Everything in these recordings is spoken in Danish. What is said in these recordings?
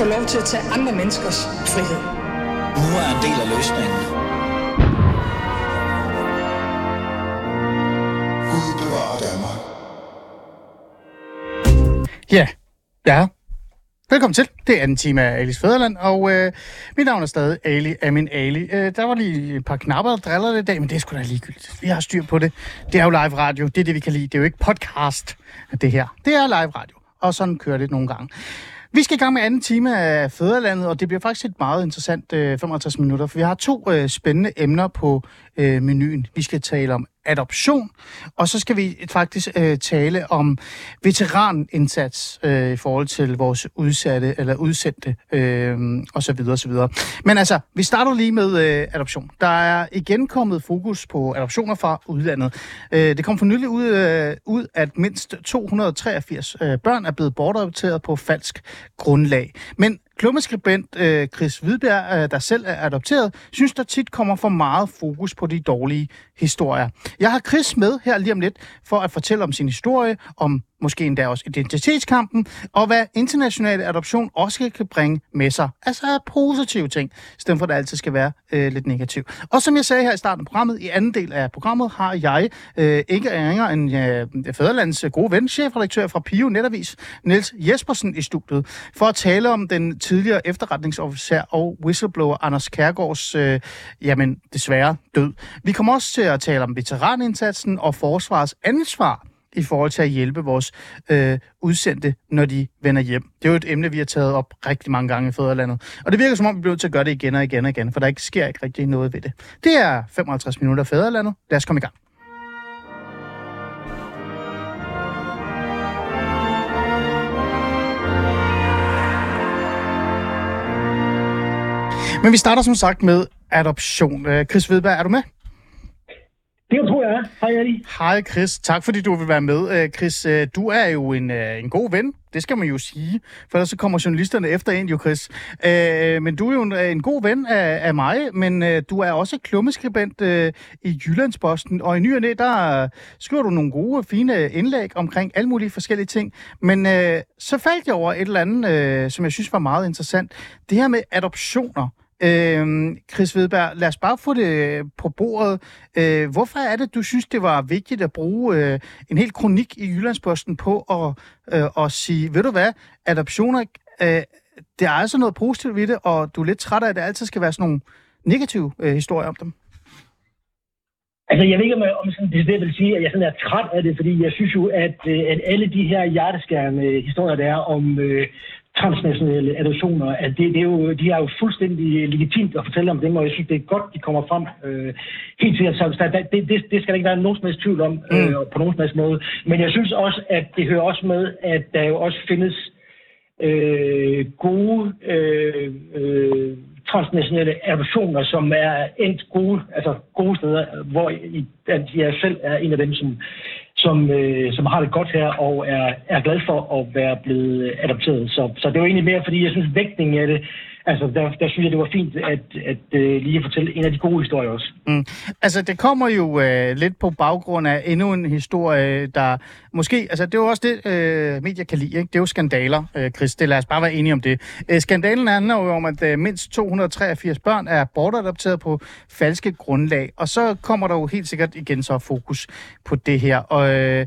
få lov til at tage andre menneskers frihed. Nu er en del af løsningen. Gud bevarer Danmark. Ja, ja. Velkommen til. Det er anden time af Alis Fæderland, og øh, mit navn er stadig Ali Amin Ali. Øh, der var lige et par knapper, der driller det i dag, men det er sgu da ligegyldigt. Vi har styr på det. Det er jo live radio. Det er det, vi kan lide. Det er jo ikke podcast, det her. Det er live radio, og sådan kører det nogle gange. Vi skal i gang med anden time af Fæderlandet, og det bliver faktisk et meget interessant øh, 55 minutter, for vi har to øh, spændende emner på øh, menuen. Vi skal tale om adoption, og så skal vi faktisk øh, tale om veteranindsats øh, i forhold til vores udsatte eller udsendte øh, og så videre, og så videre. Men altså, vi starter lige med øh, adoption. Der er igen kommet fokus på adoptioner fra udlandet. Øh, det kom for nylig ud, øh, ud, at mindst 283 øh, børn er blevet bortadopteret på falsk grundlag. Men klummeskribent øh, Chris Hvidberg, øh, der selv er adopteret, synes, der tit kommer for meget fokus på de dårlige historier. Jeg har Chris med her lige om lidt for at fortælle om sin historie, om måske endda også identitetskampen, og hvad international adoption også kan bringe med sig. Altså positive ting, i stedet for at det altid skal være øh, lidt negativt. Og som jeg sagde her i starten af programmet, i anden del af programmet, har jeg øh, ikke ringer end øh, Fæderlands øh, gode ven, chefredaktør fra Pio Netavis, Niels Jespersen i studiet, for at tale om den tidligere efterretningsofficer og whistleblower Anders Kærgaards, øh, jamen desværre, død. Vi kommer også til at tale om veteranindsatsen og forsvarets ansvar i forhold til at hjælpe vores øh, udsendte, når de vender hjem. Det er jo et emne, vi har taget op rigtig mange gange i Fæderlandet. Og det virker som om, vi bliver nødt til at gøre det igen og igen og igen, for der ikke sker ikke rigtig noget ved det. Det er 55 minutter af Fæderlandet. Lad os komme i gang. Men vi starter som sagt med adoption. Øh, Chris Vedberg, er du med? Det tror jeg er. Hej, Ali. Hej Chris, tak fordi du vil være med. Øh, Chris, øh, du er jo en, øh, en god ven, det skal man jo sige, for ellers så kommer journalisterne efter en jo, Chris. Men du er jo en, en god ven af, af mig, men du er også klummeskribent i Jyllandsposten, og i ny og næ, der skriver du nogle gode, fine indlæg omkring alle mulige forskellige ting. Men så faldt jeg over et eller andet, som jeg synes var meget interessant. Det her med adoptioner. Øh, Chris Vedberg, lad os bare få det øh, på bordet. Øh, hvorfor er det, du synes, det var vigtigt at bruge øh, en hel kronik i Jyllandsposten på at, øh, at sige, ved du hvad, adoptioner, øh, det er altså noget positivt ved det, og du er lidt træt af, at det altid skal være sådan nogle negative øh, historier om dem? Altså, jeg ved ikke, om jeg, om sådan, det vil sige, at jeg sådan er træt af det, fordi jeg synes jo, at, øh, at alle de her hjerteskærende øh, historier, der er om øh, transnationale adoptioner, at det, det er jo, de er jo fuldstændig legitimt at fortælle om dem, og jeg synes, det er godt, de kommer frem øh, helt sikkert. Så der, det, det, det skal der ikke være nogen som helst tvivl om øh, mm. på nogen som helst måde. Men jeg synes også, at det hører også med, at der jo også findes øh, gode øh, øh, transnationale adoptioner, som er endt gode, altså gode steder, hvor I, at jeg selv er en af dem, som som, øh, som har det godt her og er, er glad for at være blevet adopteret. Så, så det var egentlig mere, fordi jeg synes, vægtningen af det, altså der, der synes jeg, det var fint at, at øh, lige at fortælle en af de gode historier også. Mm. Altså det kommer jo øh, lidt på baggrund af endnu en historie, der måske, altså det er jo også det, øh, medier kan lide, ikke? det er jo skandaler, øh, Chris, det lad os bare være enige om det. Øh, skandalen handler jo om, at øh, mindst 283 børn er bortadopteret på falske grundlag, og så kommer der jo helt sikkert igen så fokus på det her. Og øh,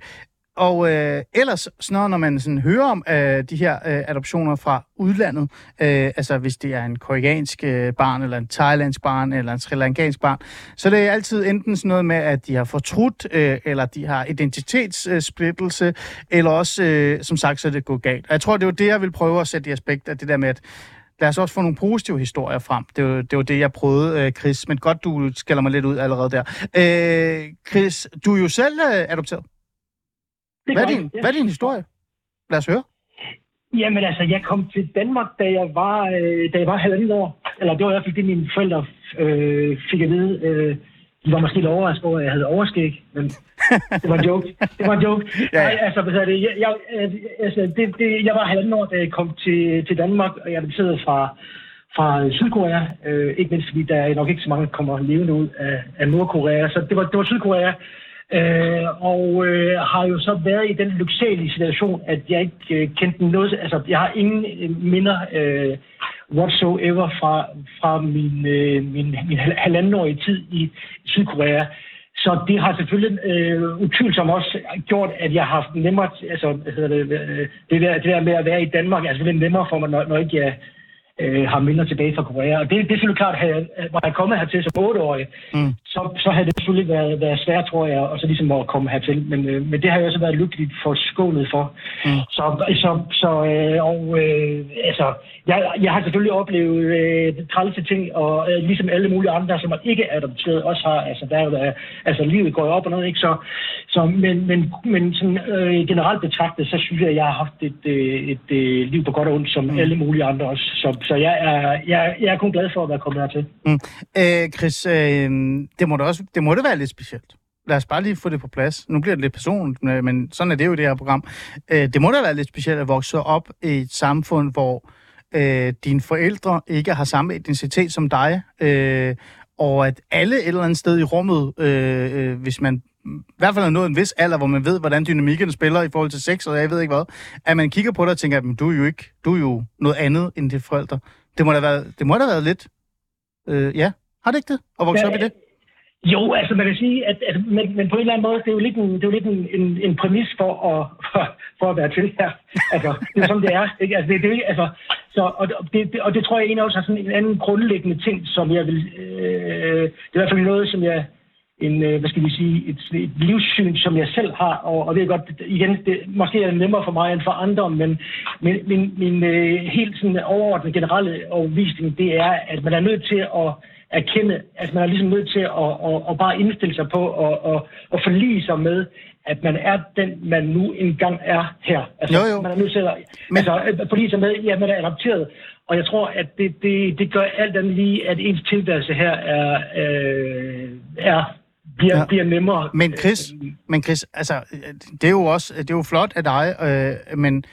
og øh, ellers, sådan når man sådan hører om øh, de her øh, adoptioner fra udlandet, øh, altså hvis det er en koreansk øh, barn, eller en thailandsk barn, eller en sri lankansk barn, så det er altid enten sådan noget med, at de har fortrudt, øh, eller de har identitetssplittelse, øh, eller også, øh, som sagt, så er det gået galt. Og jeg tror, det var det, jeg vil prøve at sætte i aspekt af det der med, at lad os også få nogle positive historier frem. Det var det, var det jeg prøvede, øh, Chris. Men godt, du skælder mig lidt ud allerede der. Øh, Chris, du er jo selv øh, adopteret. Det hvad, er din, ja. hvad er din historie? Lad os høre. Jamen altså, jeg kom til Danmark, da jeg var, øh, da jeg var halvandet år. Eller det var i hvert fald det, mine forældre øh, fik at vide. Øh, de var måske lidt overrasket over, at jeg havde overskæg, men det var en joke. Det var en joke. ja. Nej, altså, hvad det, jeg, jeg, altså, det, det, jeg var halvandet år, da jeg kom til, til Danmark, og jeg blev fra, fra Sydkorea. Øh, ikke mindst fordi der er nok ikke så mange, der kommer levende ud af, af Nordkorea. Så det var, det var Sydkorea. Øh, og øh, har jo så været i den lyksalige situation, at jeg ikke øh, kendte noget, altså jeg har ingen øh, minder øh, whatsoever fra, fra min, øh, min, min halvandenårige tid i Sydkorea. Så det har selvfølgelig øh, utvivlsomt også gjort, at jeg har haft nemmere, altså hvad hedder det, øh, det, der, det der med at være i Danmark, altså det er nemmere for mig, når, når ikke jeg øh, har minder tilbage fra Korea. Og det, det er selvfølgelig klart, at var jeg kommet hertil som 8-årig, Mm. så, så havde det selvfølgelig været, været svært, tror jeg, og så ligesom at komme hertil. Men, øh, men det har jeg også været lykkeligt for skålet for. Mm. Så, så, så øh, og, øh, altså, jeg, jeg har selvfølgelig oplevet øh, trælse ting, og øh, ligesom alle mulige andre, som ikke er adopteret, også har. Altså, der er jo, der, altså livet går op og ned, ikke? Så, så, men, men, men sådan, øh, generelt betragtet, så synes jeg, at jeg har haft et, øh, et, et liv på godt og ondt, som mm. alle mulige andre også. Så, så jeg, er, jeg, jeg er kun glad for at være kommet hertil. Mm. Øh, Chris, øh, det, må da også, det må det være lidt specielt. Lad os bare lige få det på plads. Nu bliver det lidt personligt, men- sådan er det jo i det her program. Øh, det må da være lidt specielt at vokse op i et samfund, hvor øh, dine forældre ikke har samme etnicitet som dig, øh, og at alle et eller andet sted i rummet, øh, øh, hvis man i hvert fald har nået en vis alder, hvor man ved, hvordan dynamikkerne spiller i forhold til sex, og jeg ved ikke hvad, at man kigger på dig og tænker, at du er jo ikke, du er jo noget andet end dine forældre. Det må da være, det må da være lidt, øh, ja, har det ikke det, at vokse Ja, op i det? Jo, altså man kan sige, at, at men, men på en eller anden måde, det er jo lidt en, det er jo lidt en, en, en præmis for at, for, for at være til her. Altså, det er sådan, det er. Ikke? Altså, det, det, er ikke- altså, så, og, det, det, og det tror jeg egentlig også er sådan en anden grundlæggende ting, som jeg vil... Øh, det er i hvert fald noget, som jeg en, øh, hvad skal vi sige, et, et livssyn, som jeg selv har, og, og det er godt, igen, det, måske er det nemmere for mig end for andre, men min, min, min øh, helt sådan overordnede generelle overvisning, det er, at man er nødt til at erkende, at man er ligesom nødt til at, at, at bare indstille sig på og, og, og forlige sig med, at man er den, man nu engang er her. Altså, Jo, jo. Man er nødt til at Men- altså, at forlige sig med, ja, man er adopteret. Og jeg tror, at det, det, det gør alt andet lige, at ens tilværelse her er, øh, er bliver, Ja. bliver nemmere. Men Chris, men Chris, altså, det er jo også, det er jo flot af dig, øh, men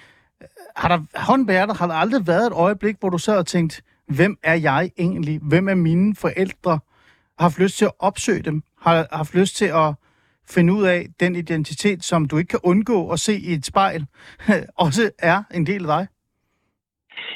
øh, har der, hjertet, har der aldrig været et øjeblik, hvor du sad og tænkt, hvem er jeg egentlig? Hvem er mine forældre? Har haft lyst til at opsøge dem? Har haft lyst til at finde ud af den identitet, som du ikke kan undgå at se i et spejl, også er en del af dig?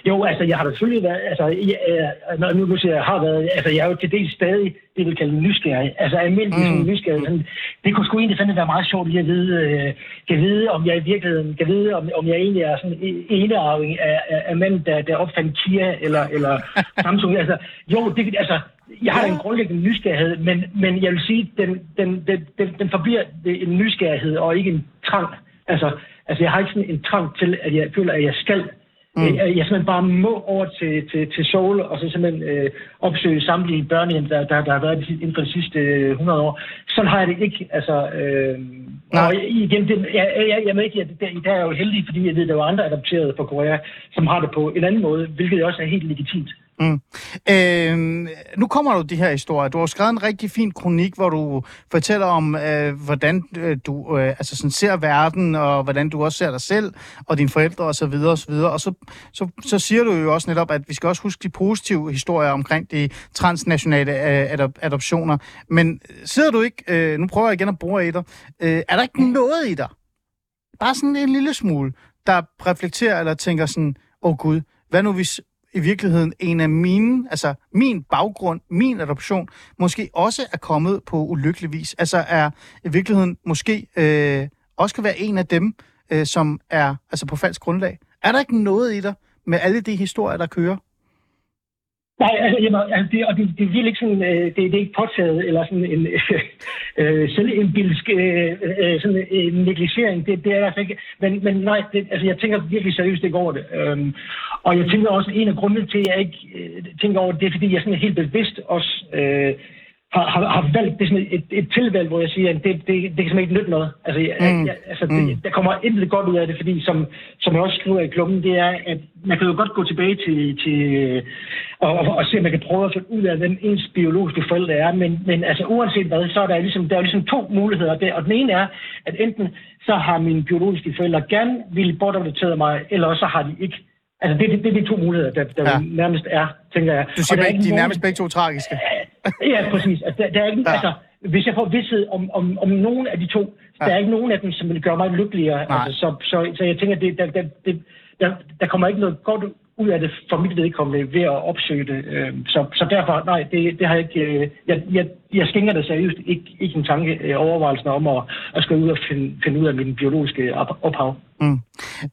Jo, altså, jeg har da selvfølgelig været, altså, jeg, øh, når nu, nu siger jeg, har været, altså, jeg er jo til dels stadig, det vil kalde nysgerrig. Altså, almindelig Mm. mm. nysgerrig. Sådan, det kunne sgu egentlig fandme være meget sjovt lige at vide, øh, kan vide, om jeg i virkeligheden, kan vide, om, om jeg egentlig er sådan en enearving af, af, af manden, der, der opfandt Kia eller, eller Samsung. Altså, jo, det, altså, jeg har da en grundlæggende nysgerrighed, men, men jeg vil sige, den, den, den, den, den forbliver en nysgerrighed og ikke en trang. Altså, altså, jeg har ikke sådan en trang til, at jeg føler, at jeg skal Mm. Jeg, jeg simpelthen bare må over til, til, til Seoul, og så simpelthen øh, opsøge samtlige børnehjem, der, der, der har været inden for de sidste øh, 100 år. Sådan har jeg det ikke. Altså, øh, Nej. og igen, det, jeg, jeg, jeg ikke, at der, der er jeg jo heldig, fordi jeg ved, at der er jo andre adopterede fra Korea, som har det på en anden måde, hvilket også er helt legitimt. Mm. Øh, nu kommer du de her historier. Du har skrevet en rigtig fin kronik, hvor du fortæller om, øh, hvordan øh, du øh, altså sådan ser verden, og hvordan du også ser dig selv, og dine forældre osv. Og, og, så, videre. og så, så, så siger du jo også netop, at vi skal også huske de positive historier omkring de transnationale øh, adop- adoptioner. Men sidder du ikke, øh, nu prøver jeg igen at bruge i dig, øh, er der ikke noget i dig, bare sådan en lille smule, der reflekterer eller tænker sådan, åh oh gud, hvad nu hvis i virkeligheden en af mine, altså min baggrund, min adoption, måske også er kommet på ulykkelig vis. Altså er i virkeligheden måske øh, også kan være en af dem, øh, som er altså på falsk grundlag. Er der ikke noget i dig med alle de historier, der kører? Nej, altså, jamen, altså det, og det, det er virkelig ikke sådan, øh, det, det er ikke påtaget, eller sådan en øh, selvindbilsk øh, øh, sådan en negligering, det, det er altså ikke, men, men nej, det, altså jeg tænker virkelig seriøst ikke over det, øhm, og jeg tænker også, en af grundene til, at jeg ikke øh, tænker over det, det er, fordi jeg sådan helt bevidst også øh, har, har, har valgt det er sådan et, et tilvalg, hvor jeg siger, at det, det, det kan simpelthen ikke nytte noget. Altså, jeg, Mm. mm. jeg, altså Mm. det, der kommer intet godt ud af det, fordi som, som jeg også skriver i klubben, det er, at man kan jo godt gå tilbage til, til og, og, og se, om man kan prøve at finde ud af, hvem ens biologiske forældre er. Men, men altså uanset hvad, så er der ligesom, der er ligesom to muligheder der. Og den ene er, at enten så har mine biologiske forældre gerne ville bortadoptere mig, eller også så har de ikke. Altså det, det, det er de to muligheder, der, der Ja. nærmest er, tænker jeg. Du siger, er ikke de er nærmest begge to tragiske. Ja, præcis. Altså, der, der er ikke, Ja. ja. altså, hvis jeg får vidsthed om, om, om nogen af de to, ja. der er ikke nogen af dem, som vil gøre mig lykkeligere. Altså, så, så, så jeg tænker, det, der, der, det, der, der kommer ikke noget godt ud af det for mit vedkommende ved at opsøge det. Øh, så, så derfor, nej, det, det har jeg ikke... Øh, jeg, jeg, jeg skænker det seriøst ikke, ikke en tanke øh, overvejelsen om at, at skal ud og finde, finde ud af min biologiske ophav. Mm.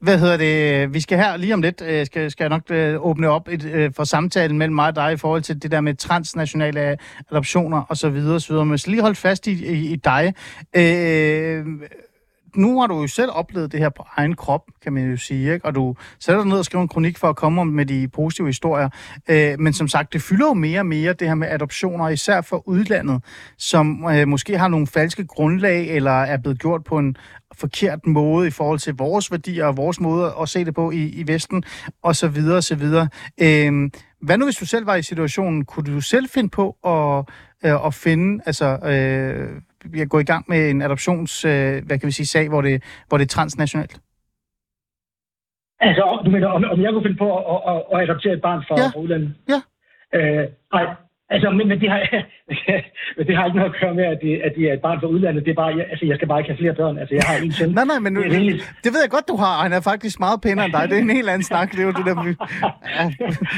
Hvad hedder det? Vi skal her lige om lidt, øh, skal, skal jeg nok øh, åbne op et, øh, for samtalen mellem mig og dig i forhold til det der med transnationale adoptioner osv. osv. Men så lige holdt fast i, i, i dig. Øh, nu har du jo selv oplevet det her på egen krop, kan man jo sige, ikke? og du sætter dig ned og skriver en kronik for at komme med de positive historier. Øh, men som sagt, det fylder jo mere og mere det her med adoptioner, især for udlandet, som øh, måske har nogle falske grundlag, eller er blevet gjort på en forkert måde i forhold til vores værdier og vores måde at se det på i, i Vesten, og så videre, og så videre. Øh, hvad nu, hvis du selv var i situationen? Kunne du selv finde på at, øh, at finde, altså... Øh, vi gå i gang med en adoptions, øh, hvad kan vi sige, sag, hvor det, hvor det er transnationalt? Altså, du mener, om, om jeg kunne finde på at, at, at adoptere et barn fra, ja. fra udlandet? Ja. Øh, nej, Altså, men, men, det har, men det har ikke noget at gøre med, at det, at det er et barn fra udlandet. Det er bare, jeg, altså, jeg skal bare ikke have flere børn. Altså, jeg har en søn. nej, nej, men nu, det, det, det, ved jeg godt, du har. Han er faktisk meget pænere end dig. Det er en helt anden snak. Det er jo det der... Ja.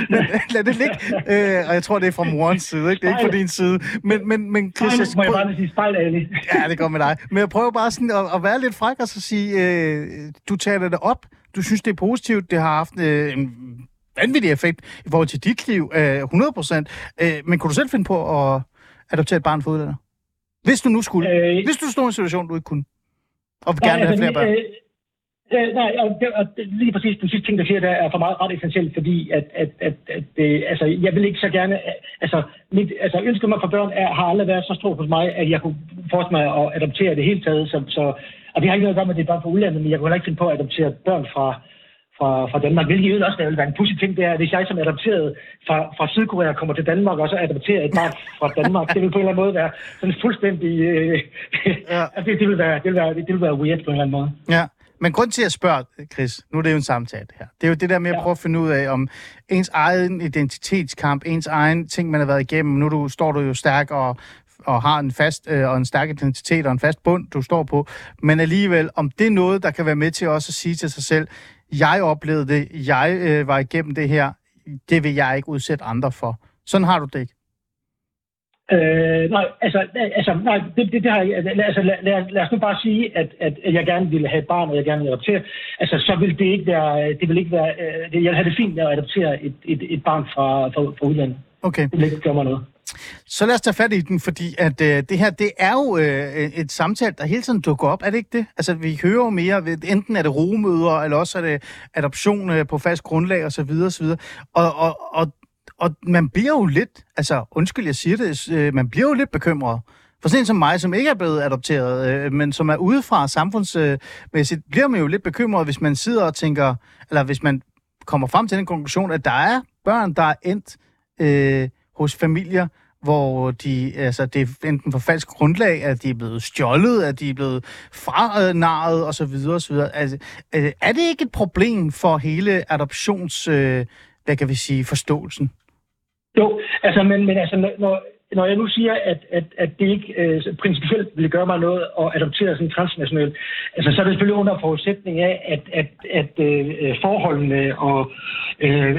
Men, lad det ligge. Øh, og jeg tror, det er fra morens side, ikke? Det er ikke fra din side. Men, men, men Chris, jeg, må jeg bare sige spejl, Ali. ja, det går med dig. Men jeg prøver bare sådan at, at være lidt fræk og så sige, øh, du tager det op. Du synes, det er positivt. Det har haft øh, en vanvittig effekt i forhold til dit liv, øh, 100%. Øh, men kunne du selv finde på at adoptere et barn for udlandet? Hvis du nu skulle. Øh, Hvis du stod i en situation, du ikke kunne. Og gerne nej, have flere børn. Øh, øh, nej, og, det, og det, lige præcis den sidste ting, der siger, der er for meget ret essentielt, fordi at, at, at, at det, altså, jeg vil ikke så gerne, altså, mit, altså ønsket mig for børn er, har aldrig været så stort hos mig, at jeg kunne forestille mig at adoptere det hele taget, så, så og det har ikke noget at gøre med, at det er børn fra udlandet, men jeg kunne heller ikke finde på at adoptere børn fra, fra, fra Danmark, hvilket jo også vil være en pudsig ting, det er, hvis jeg som adopteret fra, fra Sydkorea kommer til Danmark, og så adopterer et barn fra Danmark, det vil på en eller anden måde være sådan fuldstændig... Øh, ja. det, det, vil være, det, vil være, det vil være weird på en eller anden måde. Ja. Men grund til at spørge, Chris, nu er det jo en samtale her. Det er jo det der med at prøve at finde ud af, om ens egen identitetskamp, ens egen ting, man har været igennem, nu du, står du jo stærk og, og har en fast øh, og en stærk identitet og en fast bund, du står på, men alligevel, om det er noget, der kan være med til også at sige til sig selv, jeg oplevede det, jeg øh, var igennem det her, det vil jeg ikke udsætte andre for. Sådan har du det ikke? Øh, nej, altså, altså nej, det, det, det har jeg, altså, lad, lad, lad os nu bare sige, at, at, jeg gerne ville have et barn, og jeg gerne vil adoptere. Altså, så vil det ikke være, det vil ikke være, øh, jeg vil have det fint med at adoptere et, et, et barn fra, fra, fra udlandet. Okay. Det vil ikke gøre mig noget. Så lad os tage fat i den, fordi at øh, det her, det er jo øh, et samtale, der hele tiden dukker op, er det ikke det? Altså, vi hører jo mere, enten er det rumøder, eller også er det adoption øh, på fast grundlag, osv. osv. Og, og, og, og man bliver jo lidt, altså undskyld, jeg siger det, øh, man bliver jo lidt bekymret. For sådan en som mig, som ikke er blevet adopteret, øh, men som er udefra samfundsmæssigt, øh, bliver man jo lidt bekymret, hvis man sidder og tænker, eller hvis man kommer frem til den konklusion, at der er børn, der er endt øh, hos familier, hvor de, altså, det er enten på falsk grundlag, at de er blevet stjålet, at de er blevet franaret osv. osv. Altså, øh, er det ikke et problem for hele adoptions, øh, hvad kan vi sige, forståelsen? Jo, altså, men, men altså, når, når jeg nu siger, at, at, at det ikke øh, principielt vil gøre mig noget at adoptere sådan transnationalt, altså, så er det selvfølgelig under forudsætning af, at, at, at øh, forholdene og øh,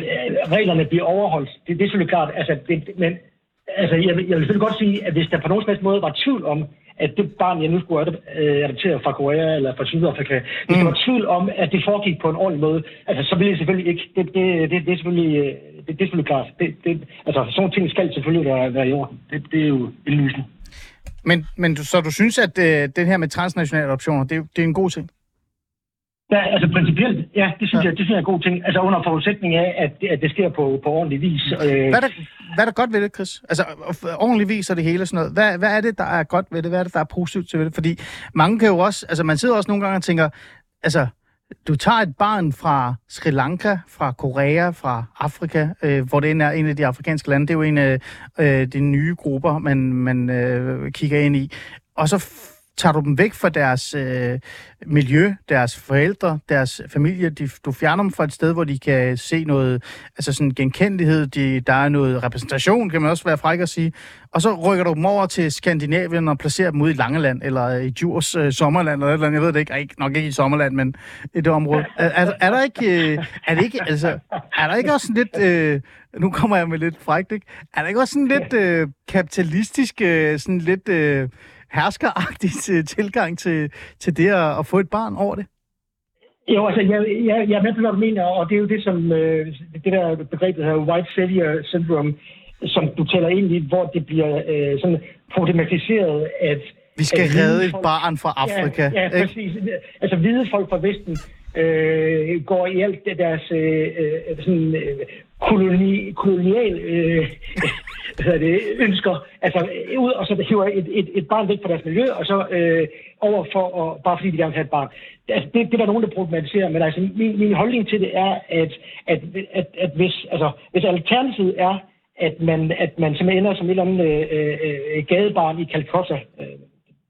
reglerne bliver overholdt. Det, det er selvfølgelig klart. Altså, det, men altså, jeg, jeg vil selvfølgelig godt sige, at hvis der på nogen som måde var tvivl om, at det barn, jeg nu skulle øh, adoptere fra Korea eller fra Sydafrika, hvis mm. der var tvivl om, at det foregik på en ordentlig måde, altså, så ville jeg selvfølgelig ikke. Det, det, det, det, er, selvfølgelig, øh, det, det er selvfølgelig klart. Det, det, altså, sådan ting skal selvfølgelig være, være i orden. Det, det er jo indlysende. Men, men så du synes, at øh, det her med transnationale adoptioner, det, det er en god ting? Ja, altså principielt, ja, det synes, ja. jeg, det synes jeg er en god ting. Altså under forudsætning af, at det, at det sker på, på ordentlig vis. Øh. Hvad, er der, hvad er der godt ved det, Chris? Altså ordentlig vis og det hele sådan noget. Hvad, hvad er det, der er godt ved det? Hvad er det, der er positivt til det? Fordi mange kan jo også, altså man sidder også nogle gange og tænker, altså du tager et barn fra Sri Lanka, fra Korea, fra Afrika, øh, hvor det er en af de afrikanske lande. Det er jo en af øh, de nye grupper, man, man øh, kigger ind i. Og så tager du dem væk fra deres øh, miljø, deres forældre, deres familie. De, du fjerner dem fra et sted, hvor de kan se noget, altså sådan genkendelighed, de, der er noget repræsentation, kan man også være fræk at sige. Og så rykker du dem over til Skandinavien og placerer dem ude i Langeland, eller i Djurs øh, sommerland, eller eller. Jeg ved det ikke, ikke, nok ikke i sommerland, men i det område. Er, er, er der ikke, øh, er det ikke, altså, er der ikke også sådan lidt, øh, nu kommer jeg med lidt frækt, ikke? Er der ikke også sådan lidt øh, kapitalistisk, øh, sådan lidt øh, herskeragtig tilgang til, til det at, at få et barn over det? Jo, altså, jeg, jeg, jeg er med på, hvad du mener, og det er jo det, som øh, det der begreb, der hedder white savior syndrome, som du taler ind i, hvor det bliver øh, sådan problematiseret, at... Vi skal at redde et folk, barn fra Afrika. Ja, ja ikke? præcis. Altså, hvide folk fra Vesten øh, går i alt deres øh, øh, sådan, øh, koloni, kolonial øh, hvad det, ønsker, altså ud og så hiver et, et, et barn væk fra deres miljø, og så øh, over for, at, bare fordi de gerne vil have et barn. Altså, det, det er der nogen, der problematiserer, men altså, min, min holdning til det er, at, at, at, at hvis, altså, hvis alternativet er, at man, at man simpelthen ender som et eller andet øh, øh, gadebarn i Calcutta, øh,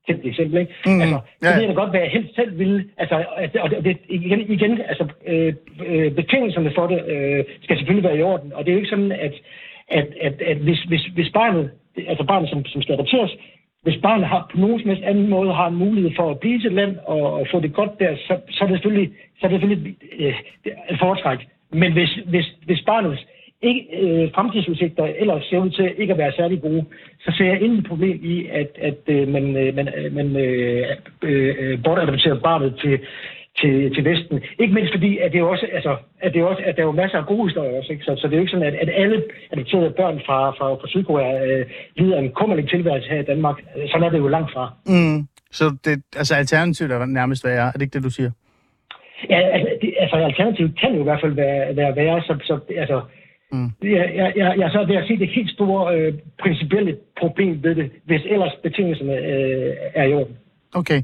til et eksempel, ikke? Mm, altså, ja. det ved jeg godt, hvad jeg helst selv ville. Altså, og det, og det, igen, igen altså, øh, øh, betingelserne for det øh, skal selvfølgelig være i orden. Og det er jo ikke sådan, at, at, at, at hvis, hvis, hvis barnet, altså barnet, som, som skal adopteres, hvis barnet har på nogen som helst anden måde har en mulighed for at blive til et land og, og få det godt der, så, så er det selvfølgelig, så er det selvfølgelig øh, et foretræk. Men hvis, hvis, hvis barnets ikke, øh, fremtidsudsigter ellers ser ud til ikke at være særlig gode, så ser jeg ingen problem i, at, at øh, man, øh, man, øh, man øh, øh, øh bortadopterer barnet til, til, til Vesten. Ikke mindst fordi, at det jo også, altså, at det også, at der er jo masser af gode historier også, ikke? Så, så det er jo ikke sådan, at, at alle adopterede børn fra, fra, fra Sydkorea øh, lider en kummerlig tilværelse her i Danmark. Sådan er det jo langt fra. Mm. Så det, altså alternativet er nærmest hvad er. Det ikke det, du siger? Ja, altså, det, altså alternativet kan jo i hvert fald være, være værre, så, så altså, Mm. jeg, jeg, jeg, jeg er så ved at se det helt store øh, principielle problem ved det, hvis ellers betingelserne øh, er i orden. Okay.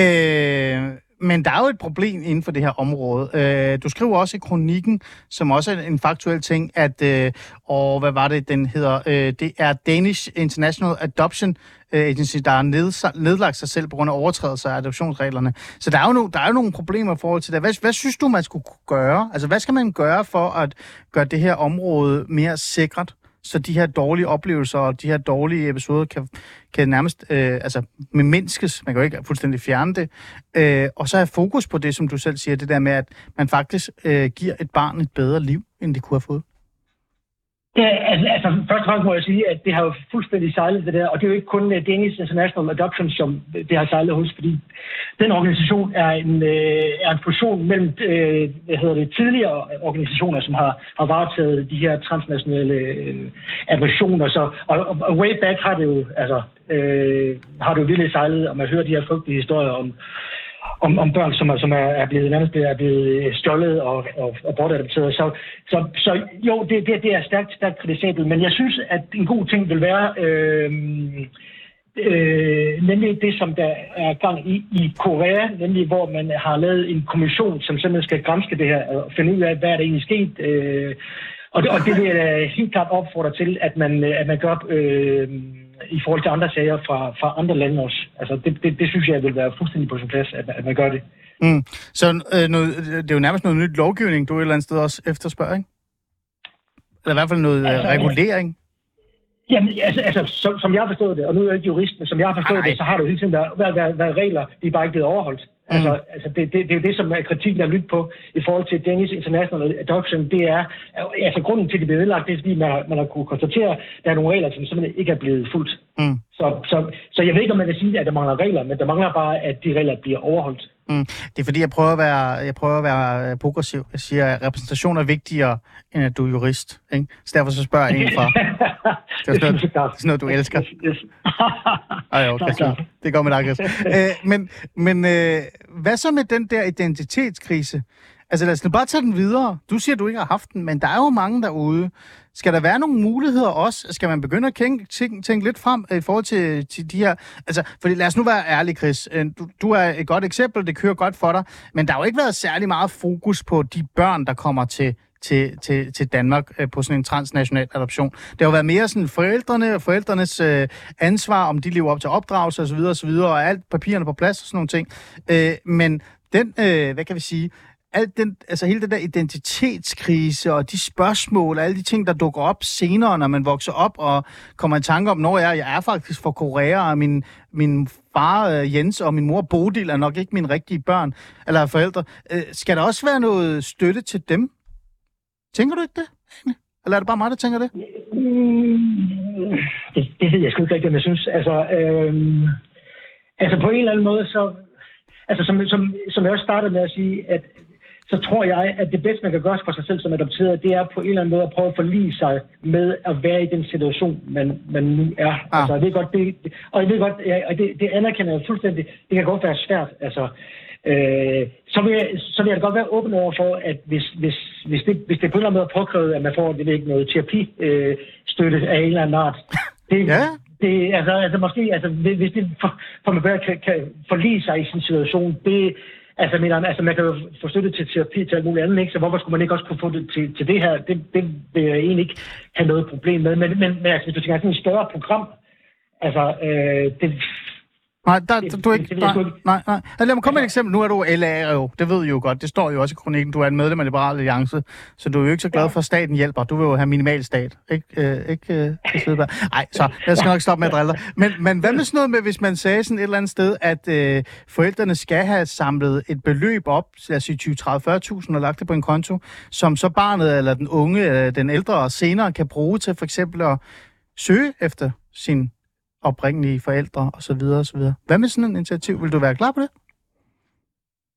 Øh, men der er jo et problem inden for det her område. Øh, du skriver også i kronikken, som også er en faktuel ting, at, øh, og hvad var det, den hedder, øh, det er Danish International Adoption Agency, der har ned, nedlagt sig selv på grund af overtrædelser af adoptionsreglerne. Så der er jo, no, der er jo nogle problemer i forhold til det. Hvad, hvad synes du, man skulle kunne gøre? Altså, hvad skal man gøre for at gøre det her område mere sikkert? Så de her dårlige oplevelser og de her dårlige episoder kan, kan nærmest øh, altså, mindskes. Man kan jo ikke fuldstændig fjerne det. Øh, og så have fokus på det, som du selv siger, det der med, at man faktisk øh, giver et barn et bedre liv, end det kunne have fået. Ja, altså, altså først og fremmest må jeg sige, at det har jo fuldstændig sejlet det der, og det er jo ikke kun øh, Danish International Adoption, som øh, det har sejlet hos, fordi den organisation er en, øh, er en fusion mellem øh, hvad hedder det, tidligere organisationer, som har, har varetaget de her transnationale øh, adoptioner. Så, og, og, og way back har det jo, altså, øh, har det jo virkelig sejlet, og man hører de her frygtelige historier om, om, om børn, som er, som er, er blevet nærmest er blevet øh, stjålet og, og, og bortadopteret. Så, så, så jo, det, det, det er stærkt, stærkt kritisabelt, men jeg synes, at en god ting vil være øh, øh, nemlig det, som der er gang i i Korea, nemlig hvor man har lavet en kommission, som simpelthen skal grænske det her og finde ud af, hvad er der egentlig sket. Øh, og, det, og det vil jeg helt klart opfordre til, at man, at man gør øh, i forhold til andre sager fra, fra andre lande også. Altså, det, det, det synes jeg vil være fuldstændig på sin plads, at, at man gør det. Mm. Så øh, noget, det er jo nærmest noget nyt lovgivning, du et eller andet sted også efterspørger, ikke? Eller i hvert fald noget øh, Altså, regulering. Jamen, altså, altså som, som jeg har forstået det, og nu er jeg ikke jurist, men som jeg har forstået Nej. det, så har det jo hele tiden været, været, været, været regler, de er bare ikke blevet overholdt. Mm. Altså, altså det, det, det er jo det, som kritikken er lyttet på i forhold til Danish International Adoption. Det er, altså grunden til, at det bliver nedlagt, det er, fordi man, har- man har kunne konstatere, at der er nogle regler, som simpelthen ikke er blevet fuldt. Mm. Så, så, så jeg ved ikke, om man kan sige, at der mangler regler, men der mangler bare, at de regler bliver overholdt. Mm. Det er fordi, jeg prøver at være, jeg prøver at være progressiv. Jeg siger, at repræsentation er vigtigere, end at du er jurist. Ikke? Så derfor så spørger jeg en fra. Det er sådan noget, sådan noget du elsker. Yes. Ej, jo, det, det går med dig, Chris. øh, men men øh, hvad så med den der identitetskrise? Altså lad os nu bare tage den videre. Du siger, du ikke har haft den, men der er jo mange derude. Skal der være nogle muligheder også? Skal man begynde at tænke, tænke, tænke lidt frem i forhold til, til de her... Altså, fordi lad os nu være ærlig, Chris. Øh, du, du er et godt eksempel, det kører godt for dig, men der har jo ikke været særlig meget fokus på de børn, der kommer til til, til, til Danmark øh, på sådan en transnational adoption. Det har jo været mere sådan forældrene og forældrenes øh, ansvar, om de lever op til opdragelse osv. osv. og alt papirerne på plads og sådan nogle ting. Øh, men den, øh, hvad kan vi sige, alt den, altså hele den der identitetskrise og de spørgsmål og alle de ting, der dukker op senere, når man vokser op og kommer i tanke om, når jeg, jeg er faktisk fra Korea, og min, min far øh, Jens og min mor Bodil er nok ikke mine rigtige børn eller forældre. Øh, skal der også være noget støtte til dem? Tænker du ikke det? Eller er det bare mig, der tænker det? Mm, det, det ved jeg sgu ikke rigtigt, om jeg synes. Altså, øh, altså på en eller anden måde, så... Altså som, som, som jeg også startede med at sige, at så tror jeg, at det bedste, man kan gøre for sig selv som adopteret, det er på en eller anden måde at prøve at forlige sig med at være i den situation, man, man nu er. Ah. Altså, det er godt, det, og jeg ved godt, ja, og det, det anerkender jeg fuldstændig. Det kan godt være svært. Altså, øh, så, vil jeg, så vil jeg godt være åben over for, at hvis, hvis, hvis, det, hvis det på en eller anden måde er påkrævet, at man får det ikke noget terapistøtte øh, af en eller anden art, det, Ja. det, altså, altså måske, altså, hvis det for, for man bedre kan, kan forlige sig i sin situation, det, altså, mener, altså, man kan jo få støtte til terapi til alt muligt andet, ikke? så hvorfor skulle man ikke også kunne få det til, til det her? Det, det vil jeg egentlig ikke have noget problem med, men, men, men altså, hvis du tænker sådan et større program, altså, øh, det, Nej, der, Det- du er ikke, nej, nej, nej. Altså, lad mig komme med et eksempel. Nu er du LA jo, det ved I jo godt. Det står jo også i kronikken. Du er en medlem af Liberal Alliance, så du er jo ikke så glad for, at staten hjælper. Du vil jo have minimal stat. Ikke, øh, ikke øh, Chris Vedberg? Nej, så jeg skal nok stoppe med at drille. Men, men hvad med sådan noget med, hvis man sagde sådan et eller andet sted, at øh, forældrene skal have samlet et beløb op, lad os sige 20, 30, 40.000 og lagt det på en konto, som så barnet eller den unge, eller den ældre senere kan bruge til for eksempel at søge efter sin oprindelige forældre osv. osv. Hvad med sådan et initiativ? Vil du være klar på det?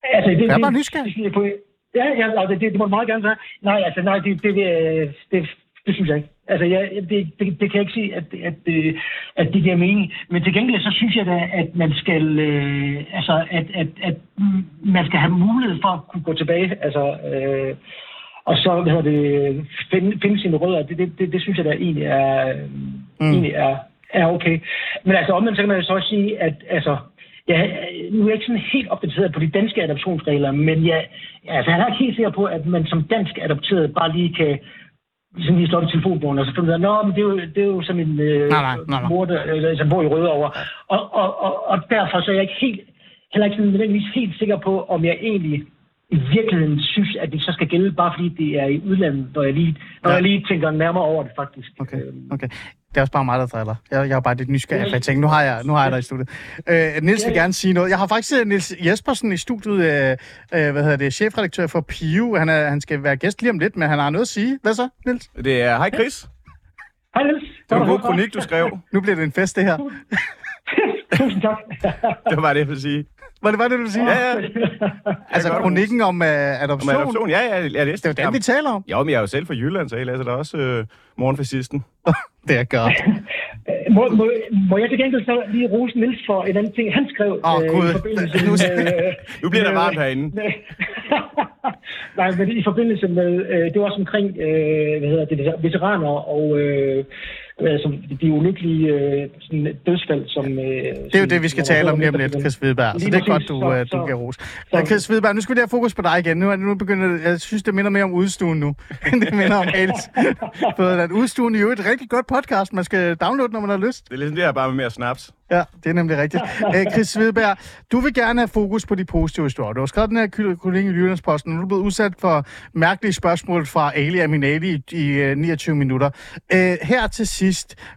Altså, det, Jeg er bare nysgerrig. Det, ja, ja, altså, det, det må du meget gerne sige. Nej, altså, nej, det, det, det, det, det synes jeg ikke. Altså, jeg, det, det, det kan jeg ikke sige, at, at, at, at det giver mening. Men til gengæld, så synes jeg da, at man skal, øh, altså, at, at, at man skal have mulighed for at kunne gå tilbage. Altså, øh, og så hvad det, finde, finde sine rødder. Det, det, det, det synes jeg da egentlig er, mm. egentlig er, er okay. Men altså omvendt, så kan man jo så også sige, at altså, Ja, nu er jeg ikke sådan helt opdateret på de danske adoptionsregler, men jeg, altså, jeg er ikke helt sikker på, at man som dansk adopteret bare lige kan sådan lige slå op i telefonbogen, og så finde ud af, nå, men det er jo, det er jo som en øh, Nej, nej, nej, nej. mor, der, øh, som bor i Rødovre. Og, og, og, og derfor så er jeg ikke helt, heller ikke sådan nødvendigvis helt sikker på, om jeg egentlig i virkeligheden synes, at det så skal gælde, bare fordi det er i udlandet, når jeg lige, når Ja. ja. jeg lige tænker nærmere over det faktisk. Okay, Øhm, okay. Det er også bare mig, der driller. Jeg, jeg er bare lidt nysgerrig, for jeg tænker, nu har jeg, nu har jeg dig i studiet. Øh, Nils vil gerne sige noget. Jeg har faktisk Nils Jespersen i studiet, øh, øh, hvad hedder det, chefredaktør for Pio. Han, er, han skal være gæst lige om lidt, men han har noget at sige. Hvad så, Nils? Det er, hej Chris. Hej Niels. Det var en god kronik, du skrev. Nu bliver det en fest, det her. Tusind tak. Det var bare det, jeg ville sige. Var det, var det, du ville sige? Ja, ja. Altså, kronikken om uh, Om adoption. adoption, ja, ja, jeg læste Det er jo den, vi taler om. Jo, men jeg er jo selv fra Jylland, så jeg læser da også øh, morgenfascisten. Det er godt. Må, må, må jeg til gengæld så lige rose Niels for en anden ting, han skrev Åh, Gud. i forbindelse Nu- med... øh, Nu bliver der varmt herinde. Nej, men i forbindelse med... Øh, det var også omkring, øh, hvad hedder det, veteraner og... Øh, altså, de ulykkelige øh, sådan, dødsfald, som... Øh, Det er jo det, vi skal tale om lige om lidt, Chris Hvidberg. Så Lige det er godt, du, Så- øh, du giver ros. så- Chris Hvidberg, nu skal vi have fokus på dig igen. Nu, nu begynder jeg synes, det minder mere om udstuen nu, end det minder om Ales. Fødeland. Udstuen er jo et rigtig godt podcast. Man skal downloade, når man har lyst. Det er ligesom det her bare med mere snaps. Ja, det er nemlig rigtigt. Æ, Chris Svedberg, du vil gerne have fokus på de positive historier. Du har skrevet den her kronik i Jyllandsposten, og nu er du blevet udsat for mærkelige spørgsmål fra Ali Aminali i, i øh, 29 minutter. Æ, her til sidst,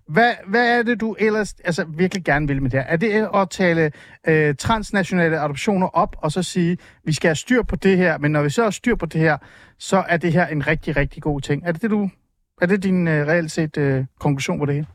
hvad, hvad er det, du ellers altså, virkelig gerne vil med det her? Er det at tale øh, transnationale adoptioner op, og så sige, vi skal have styr på det her, men når vi så har styr på det her, så er det her en rigtig, rigtig god ting. Er det det, du... Er det din øh, reelt set øh, konklusion på det hele?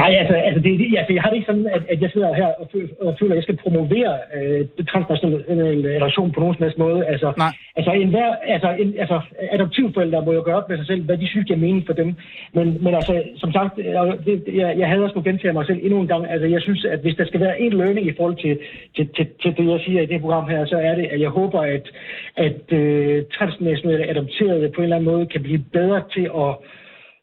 Nej, altså, altså, det, det, altså jeg har det ikke sådan, at, at jeg sidder her og føler, og føler at jeg skal promovere øh, det transnationale relation på nogen som helst måde. Altså, Nej. altså, en hver, altså, en, altså adoptivforældre må jo gøre op med sig selv, hvad de synes giver mening for dem. Men, men altså, som sagt, jeg, det, jeg, jeg havde også nu gentage mig selv endnu en gang. Altså, jeg synes, at hvis der skal være en learning i forhold til, til, til, til det, jeg siger i det program her, så er det, at jeg håber, at, at øh, transnationale adopterede på en eller anden måde kan blive bedre til at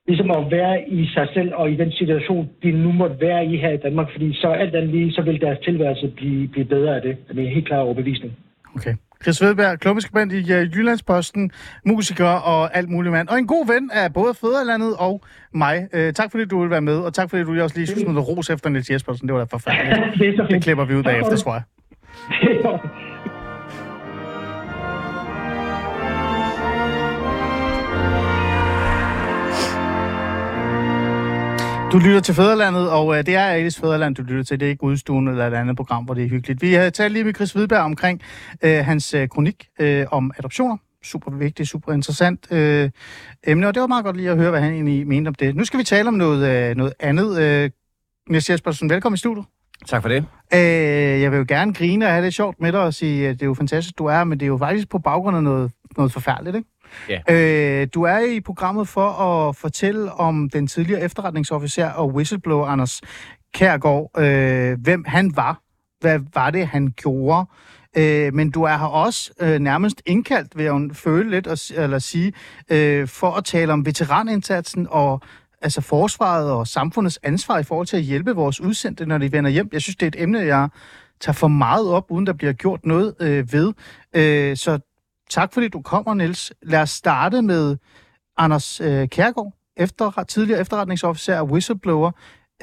ligesom at være i sig selv og i den situation, de nu måtte være i her i Danmark, fordi så alt andet lige, så vil deres tilværelse blive, blive bedre af det. Det er en helt klar overbevisning. Okay. Chris Vedberg, klummeskribent i uh, Jyllandsposten, musiker og alt muligt mand. Og en god ven af både Fæderlandet og mig. Uh, tak fordi du vil være med, og tak fordi du også lige synes noget ros efter Niels Jespersen. Det var da forfærdeligt. det Det klipper vi ud bagefter, tror jeg. Du lytter til Fæderlandet, og øh, det er Alice Fæderland, du lytter til. Det er ikke Udstuen eller et andet program, hvor det er hyggeligt. Vi har talt lige med Chris Hvidberg omkring øh, hans øh, kronik øh, om adoptioner. Super vigtigt, super interessant øh, emne, og det var meget godt lige at høre, hvad han egentlig mente om det. Nu skal vi tale om noget, øh, noget andet. Øh, Niels Jespersen, velkommen i studiet. Tak for det. Øh, jeg vil jo gerne grine og have det sjovt med dig og sige, at det er jo fantastisk, du er, men det er jo faktisk på baggrund af noget, noget forfærdeligt, ikke? Ja. Øh, du er i programmet for at fortælle om den tidligere efterretningsofficer og whistleblower Anders Kærgaard, øh, hvem han var, hvad var det, han gjorde, øh, men du er her også øh, nærmest indkaldt, vil jeg føle lidt, og, eller sige, øh, for at tale om veteranindsatsen og altså forsvaret og samfundets ansvar i forhold til at hjælpe vores udsendte, når de vender hjem. Jeg synes, det er et emne, jeg tager for meget op, uden der bliver gjort noget øh, ved. Øh, så tak fordi du kommer, Niels. Lad os starte med Anders øh, Kærgaard, efter, tidligere efterretningsofficer og whistleblower.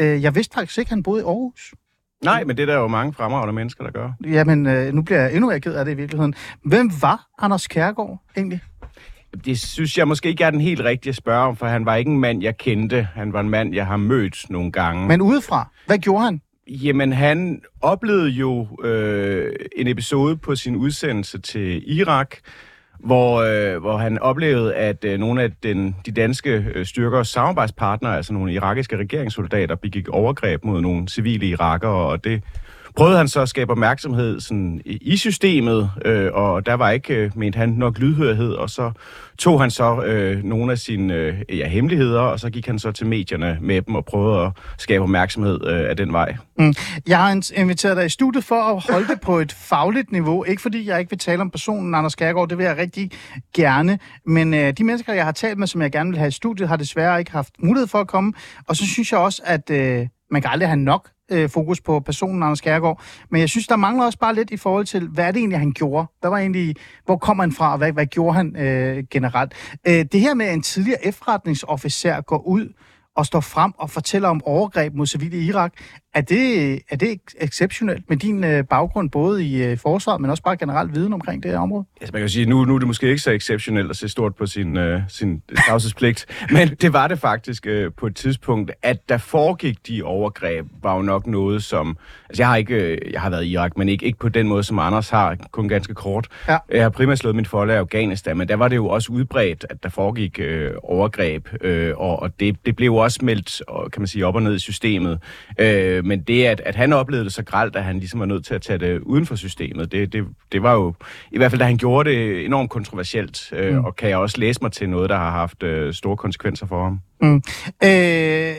Øh, jeg vidste faktisk ikke, han boede i Aarhus. Nej, men det er der jo mange fremragende mennesker, der gør. Jamen, øh, nu bliver jeg endnu mere ked af det i virkeligheden. Hvem var Anders Kærgaard egentlig? Det synes jeg måske ikke er den helt rigtige at spørge om, for han var ikke en mand, jeg kendte. Han var en mand, jeg har mødt nogle gange. Men udefra, hvad gjorde han? Jamen, han oplevede jo øh, en episode på sin udsendelse til Irak, hvor, øh, hvor han oplevede, at øh, nogle af den, de danske øh, styrkers samarbejdspartnere, altså nogle irakiske regeringssoldater, begik overgreb mod nogle civile irakere, og det prøvede han så at skabe opmærksomhed sådan, i, systemet, øh, og der var ikke, øh, mente han, nok lydhørhed, og så tog han så øh, nogle af sine øh, ja, hemmeligheder, og så gik han så til medierne med dem og prøvede at skabe opmærksomhed øh, af den vej. Mm. Jeg har inviteret dig i studiet for at holde det på et fagligt niveau. Ikke fordi jeg ikke vil tale om personen Anders Kærgaard, det vil jeg rigtig gerne. Men øh, de mennesker, jeg har talt med, som jeg gerne vil have i studiet, har desværre ikke haft mulighed for at komme. Og så synes jeg også, at øh, man kan aldrig have nok øh, fokus på personen Anders Kærgaard. Men jeg synes, der mangler også bare lidt i forhold til, hvad er det egentlig, han gjorde? Hvad var egentlig, hvor kom han fra, og hvad, hvad gjorde han øh, generelt? Øh, det her med, at en tidligere efterretningsofficer går ud og står frem og fortæller om overgreb mod civile i Irak. Er det, er det exceptionelt med din øh, baggrund, både i øh, forsvaret, men også bare generelt viden omkring det her område? Altså, man kan sige, nu, nu er det måske ikke så exceptionelt at se stort på sin, øh, sin tavshedspligt, men det var det faktisk øh, på et tidspunkt, at der foregik de overgreb, var jo nok noget, som... Altså, jeg har ikke øh, jeg har været i Irak, men ikke, ikke på den måde, som Anders har, kun ganske kort. Ja. Jeg har primært slået min folde i Afghanistan, men der var det jo også udbredt, at der foregik øh, overgreb, øh, og, og det, det blev også meldt, og, kan man sige, op og ned i systemet. Øh, men det, at, at han oplevede det så gralt, at han ligesom var nødt til at tage det uden for systemet, det, det, det var jo, i hvert fald da han gjorde det, enormt kontroversielt, øh, mm. og kan jeg også læse mig til noget, der har haft øh, store konsekvenser for ham. Mm. Øh,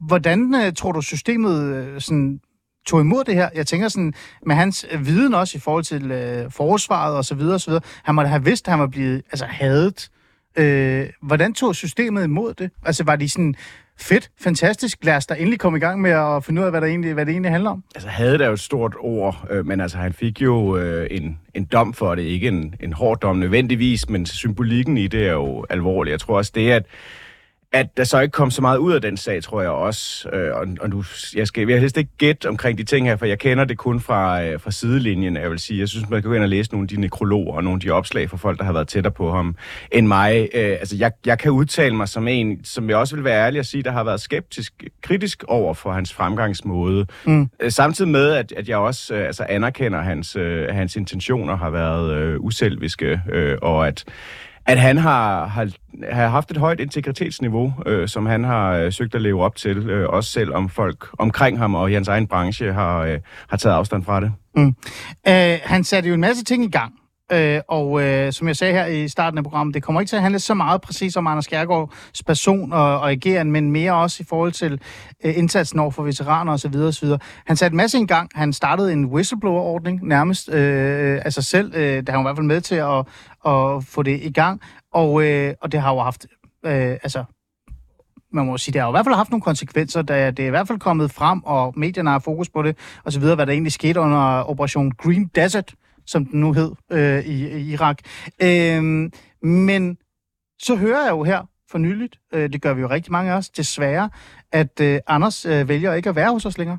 hvordan øh, tror du, systemet øh, sådan, tog imod det her? Jeg tænker sådan, med hans øh, viden også i forhold til øh, forsvaret og så videre, og så videre. Han måtte have vidst, at han var blevet altså, hadet. Øh, hvordan tog systemet imod det? Altså var de sådan, fedt, fantastisk, lad os da endelig komme i gang med at finde ud af, hvad, der egentlig, hvad det egentlig handler om? Altså, havde der jo et stort ord, øh, men altså, han fik jo øh, en, en dom for det. Ikke en, en hård dom nødvendigvis, men symbolikken i det er jo alvorlig. Jeg tror også, det at at der så ikke kom så meget ud af den sag, tror jeg også. Øh, og, og nu, jeg skal jeg helst ikke gætte omkring de ting her, for jeg kender det kun fra, øh, fra sidelinjen, jeg vil sige. Jeg synes, man kan gå ind og læse nogle af de nekrologer og nogle af de opslag fra folk, der har været tættere på ham end mig. Øh, altså, jeg, jeg kan udtale mig som en, som jeg også vil være ærlig at sige, der har været skeptisk, kritisk over for hans fremgangsmåde. Mm. Øh, samtidig med, at, at jeg også øh, altså anerkender, at hans, øh, hans intentioner har været øh, uselviske, øh, og at at han har, har, har haft et højt integritetsniveau, øh, som han har øh, søgt at leve op til, øh, også selvom folk omkring ham og i hans egen branche har, øh, har taget afstand fra det. Mm. Øh, han satte jo en masse ting i gang. Øh, og øh, som jeg sagde her i starten af programmet, det kommer ikke til at handle så meget præcis om Anders Kjærgaards person og, og ageren, men mere også i forhold til øh, indsatsen over for veteraner osv. osv. Han satte en masse i gang. Han startede en whistleblower-ordning nærmest øh, øh af sig selv. Øh, der har han i hvert fald med til at, at få det i gang. Og, øh, og det har jo haft... Øh, altså, man må sige, det har jo i hvert fald haft nogle konsekvenser, da det er i hvert fald kommet frem, og medierne har fokus på det, og så videre, hvad der egentlig skete under Operation Green Desert, som den nu hed øh, i, i Irak. Øh, men så hører jeg jo her for nyligt, øh, det gør vi jo rigtig mange af os, desværre, at øh, Anders øh, vælger ikke at være hos os længere.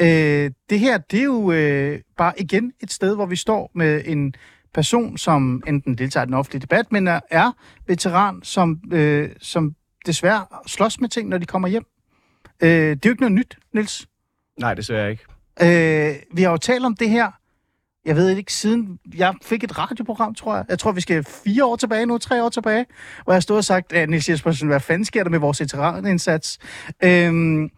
Øh, det her, det er jo øh, bare igen et sted, hvor vi står med en person, som enten deltager i den offentlige debat, men er, er veteran, som, øh, som desværre slås med ting, når de kommer hjem. Øh, det er jo ikke noget nyt, Niels. Nej, desværre ikke. Øh, vi har jo talt om det her, jeg ved ikke, siden jeg fik et radioprogram, tror jeg. Jeg tror, vi skal fire år tilbage nu, tre år tilbage, hvor jeg stod og sagt, at Niels Jespersen, hvad fanden sker der med vores veteranindsats? Øhm,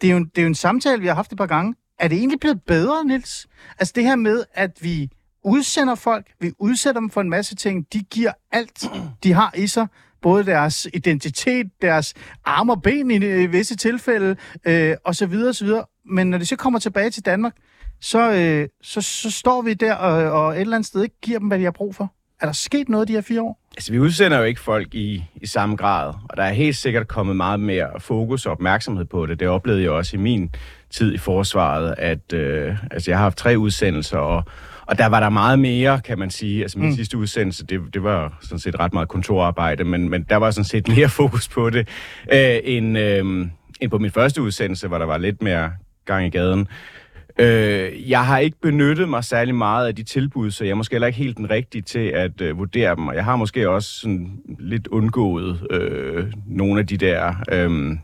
det, er jo, det er jo en samtale, vi har haft et par gange. Er det egentlig blevet bedre, Niels? Altså det her med, at vi udsender folk, vi udsætter dem for en masse ting, de giver alt, de har i sig, både deres identitet, deres arme og ben i, i visse tilfælde, øh, og så videre, og så videre. Men når de så kommer tilbage til Danmark, så, øh, så, så står vi der og, og et eller andet sted ikke giver dem, hvad de har brug for. Er der sket noget de her fire år? Altså, vi udsender jo ikke folk i, i samme grad, og der er helt sikkert kommet meget mere fokus og opmærksomhed på det. Det oplevede jeg også i min tid i forsvaret, at øh, altså, jeg har haft tre udsendelser, og, og der var der meget mere, kan man sige. Altså min mm. sidste udsendelse, det, det var sådan set ret meget kontorarbejde, men, men der var sådan set mere fokus på det, øh, end, øh, end på min første udsendelse, hvor der var lidt mere gang i gaden. Øh, jeg har ikke benyttet mig særlig meget af de tilbud, så jeg er måske heller ikke helt den rigtige til at øh, vurdere dem. Og jeg har måske også sådan lidt undgået øh, nogle af de der... Øh,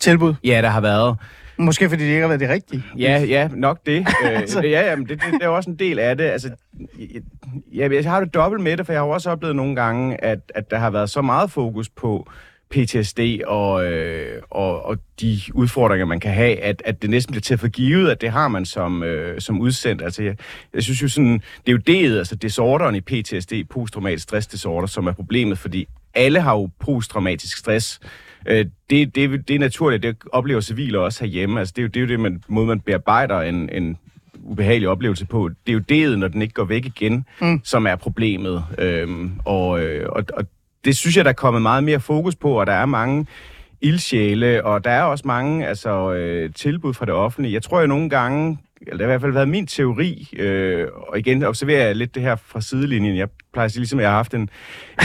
Tilbud? Ja, der har været. Måske fordi det ikke har været det rigtige. Ja, ja, nok det. Øh, altså. Ja, jamen, det, det, det er også en del af det. Altså, jeg, jeg har det dobbelt med det, for jeg har også oplevet nogle gange, at, at der har været så meget fokus på PTSD og, øh, og, og de udfordringer, man kan have, at, at det næsten bliver til for givet, at det har man som, øh, som udsendt. Altså, jeg, jeg synes jo sådan, det er jo det, altså disorderen i PTSD, posttraumatisk stressdisorder, som er problemet, fordi alle har jo posttraumatisk stress. Øh, det, det, det er naturligt, det oplever civile også herhjemme. Altså, det er jo det, er jo det man, måde, man bearbejder en, en ubehagelig oplevelse på. Det er jo det, når den ikke går væk igen, mm. som er problemet. Øhm, og, øh, og, og det synes jeg, der er kommet meget mere fokus på, og der er mange ildsjæle, og der er også mange altså, øh, tilbud fra det offentlige. Jeg tror jo nogle gange, eller det har i hvert fald været min teori, øh, og igen observerer jeg lidt det her fra sidelinjen. Jeg plejer at sige, ligesom jeg har haft en,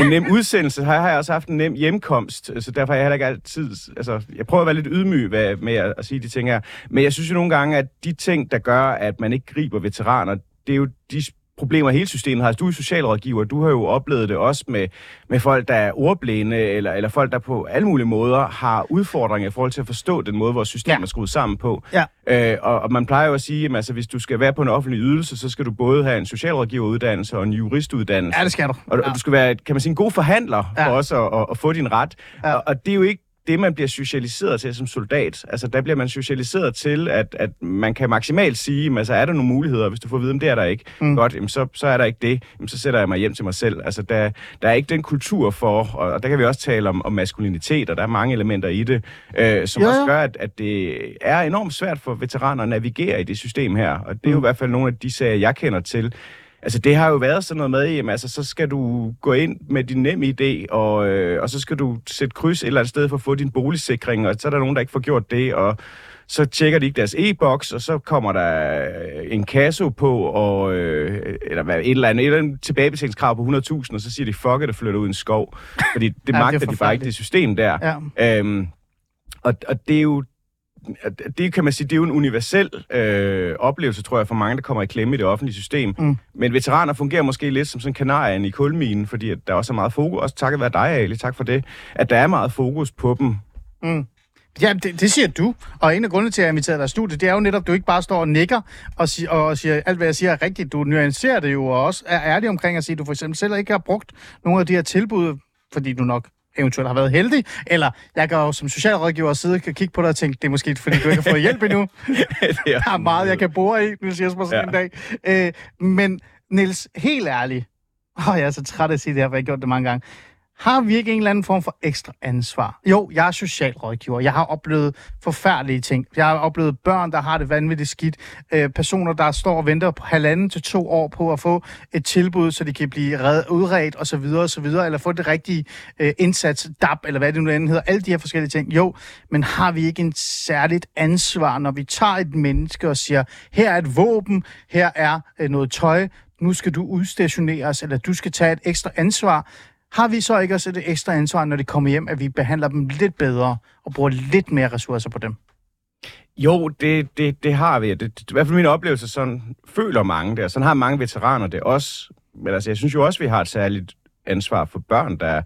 en nem udsendelse, så har jeg også haft en nem hjemkomst, så derfor er jeg heller ikke altid, altså jeg prøver at være lidt ydmyg med at, at sige de ting her, men jeg synes jo nogle gange, at de ting, der gør, at man ikke griber veteraner, det er jo de problemer hele systemet har. Altså, du er socialrådgiver, du har jo oplevet det også med, med folk, der er ordblinde, eller, eller folk, der på alle mulige måder har udfordringer i forhold til at forstå den måde, vores system ja. er skruet sammen på. Ja. Øh, og, og man plejer jo at sige, at altså, hvis du skal være på en offentlig ydelse, så skal du både have en socialrådgiveruddannelse og en juristuddannelse. Ja, det skal du. Og, ja. og du skal være, kan man sige, en god forhandler ja. for os at, at, at få din ret. Ja. Og, og det er jo ikke det, man bliver socialiseret til som soldat. Altså, der bliver man socialiseret til, at, at man kan maksimalt sige, altså, er der nogle muligheder, hvis du får at vide, om det er der ikke. Mm. Godt, jamen, så, så er der ikke det. Jamen, så sætter jeg mig hjem til mig selv. Altså, der, der er ikke den kultur for, og, og der kan vi også tale om, om maskulinitet, og der er mange elementer i det, øh, som ja, også gør, at, at det er enormt svært for veteraner at navigere i det system her. Og det er jo mm. i hvert fald nogle af de sager, jeg kender til, Altså, det har jo været sådan noget med, jamen, altså, så skal du gå ind med din nem idé, og, øh, og så skal du sætte kryds et eller andet sted for at få din boligsikring, og så er der nogen, der ikke får gjort det, og så tjekker de ikke deres e-boks, og så kommer der en kasse på, og, øh, eller hvad, et eller andet, et eller andet tilbagebetalingskrav på 100.000, og så siger de, fuck it, det flytter ud i en skov. Fordi det ja, magter det de bare ikke, det system der. Ja. Øhm, og, og det er jo det kan man sige, det er jo en universel øh, oplevelse, tror jeg, for mange, der kommer i klemme i det offentlige system. Mm. Men veteraner fungerer måske lidt som sådan kanarien i kulminen, fordi at der også er meget fokus, også takket være dig, Ali, tak for det, at der er meget fokus på dem. Mm. Ja, det, det siger du. Og en af grundene til, at jeg inviterer dig i studiet, det er jo netop, at du ikke bare står og nikker og, siger, og siger, alt hvad jeg siger er rigtigt. Du nuancerer det jo, og også er ærlig omkring at sige, at du for eksempel selv ikke har brugt nogle af de her tilbud, fordi du nok eventuelt har været heldig, eller jeg kan jo som socialrådgiver sidde og kigge på dig og tænke, det er måske fordi, du ikke har fået hjælp endnu. der er meget, jeg kan bore i, Niels Jesper, sådan ja. en dag. Øh, men Niels, helt ærligt, åh, jeg er så træt af at sige det her, for jeg har gjort det mange gange. Har vi ikke en eller anden form for ekstra ansvar? Jo, jeg er socialrådgiver. Jeg har oplevet forfærdelige ting. Jeg har oplevet børn, der har det vanvittigt skidt. Øh, personer, der står og venter på halvanden til to år på at få et tilbud, så de kan blive red, udredt osv. osv. Eller få det rigtige øh, indsats, DAP, eller hvad det nu end hedder. Alle de her forskellige ting. Jo, men har vi ikke en særligt ansvar, når vi tager et menneske og siger, her er et våben, her er øh, noget tøj, nu skal du udstationeres, eller du skal tage et ekstra ansvar, har vi så ikke også et ekstra ansvar, når de kommer hjem, at vi behandler dem lidt bedre og bruger lidt mere ressourcer på dem? Jo, det, det, det har vi. Det, det, I hvert fald min oplevelse, sådan føler mange det, og sådan har mange veteraner det også. Men altså, jeg synes jo også, vi har et særligt ansvar for børn, der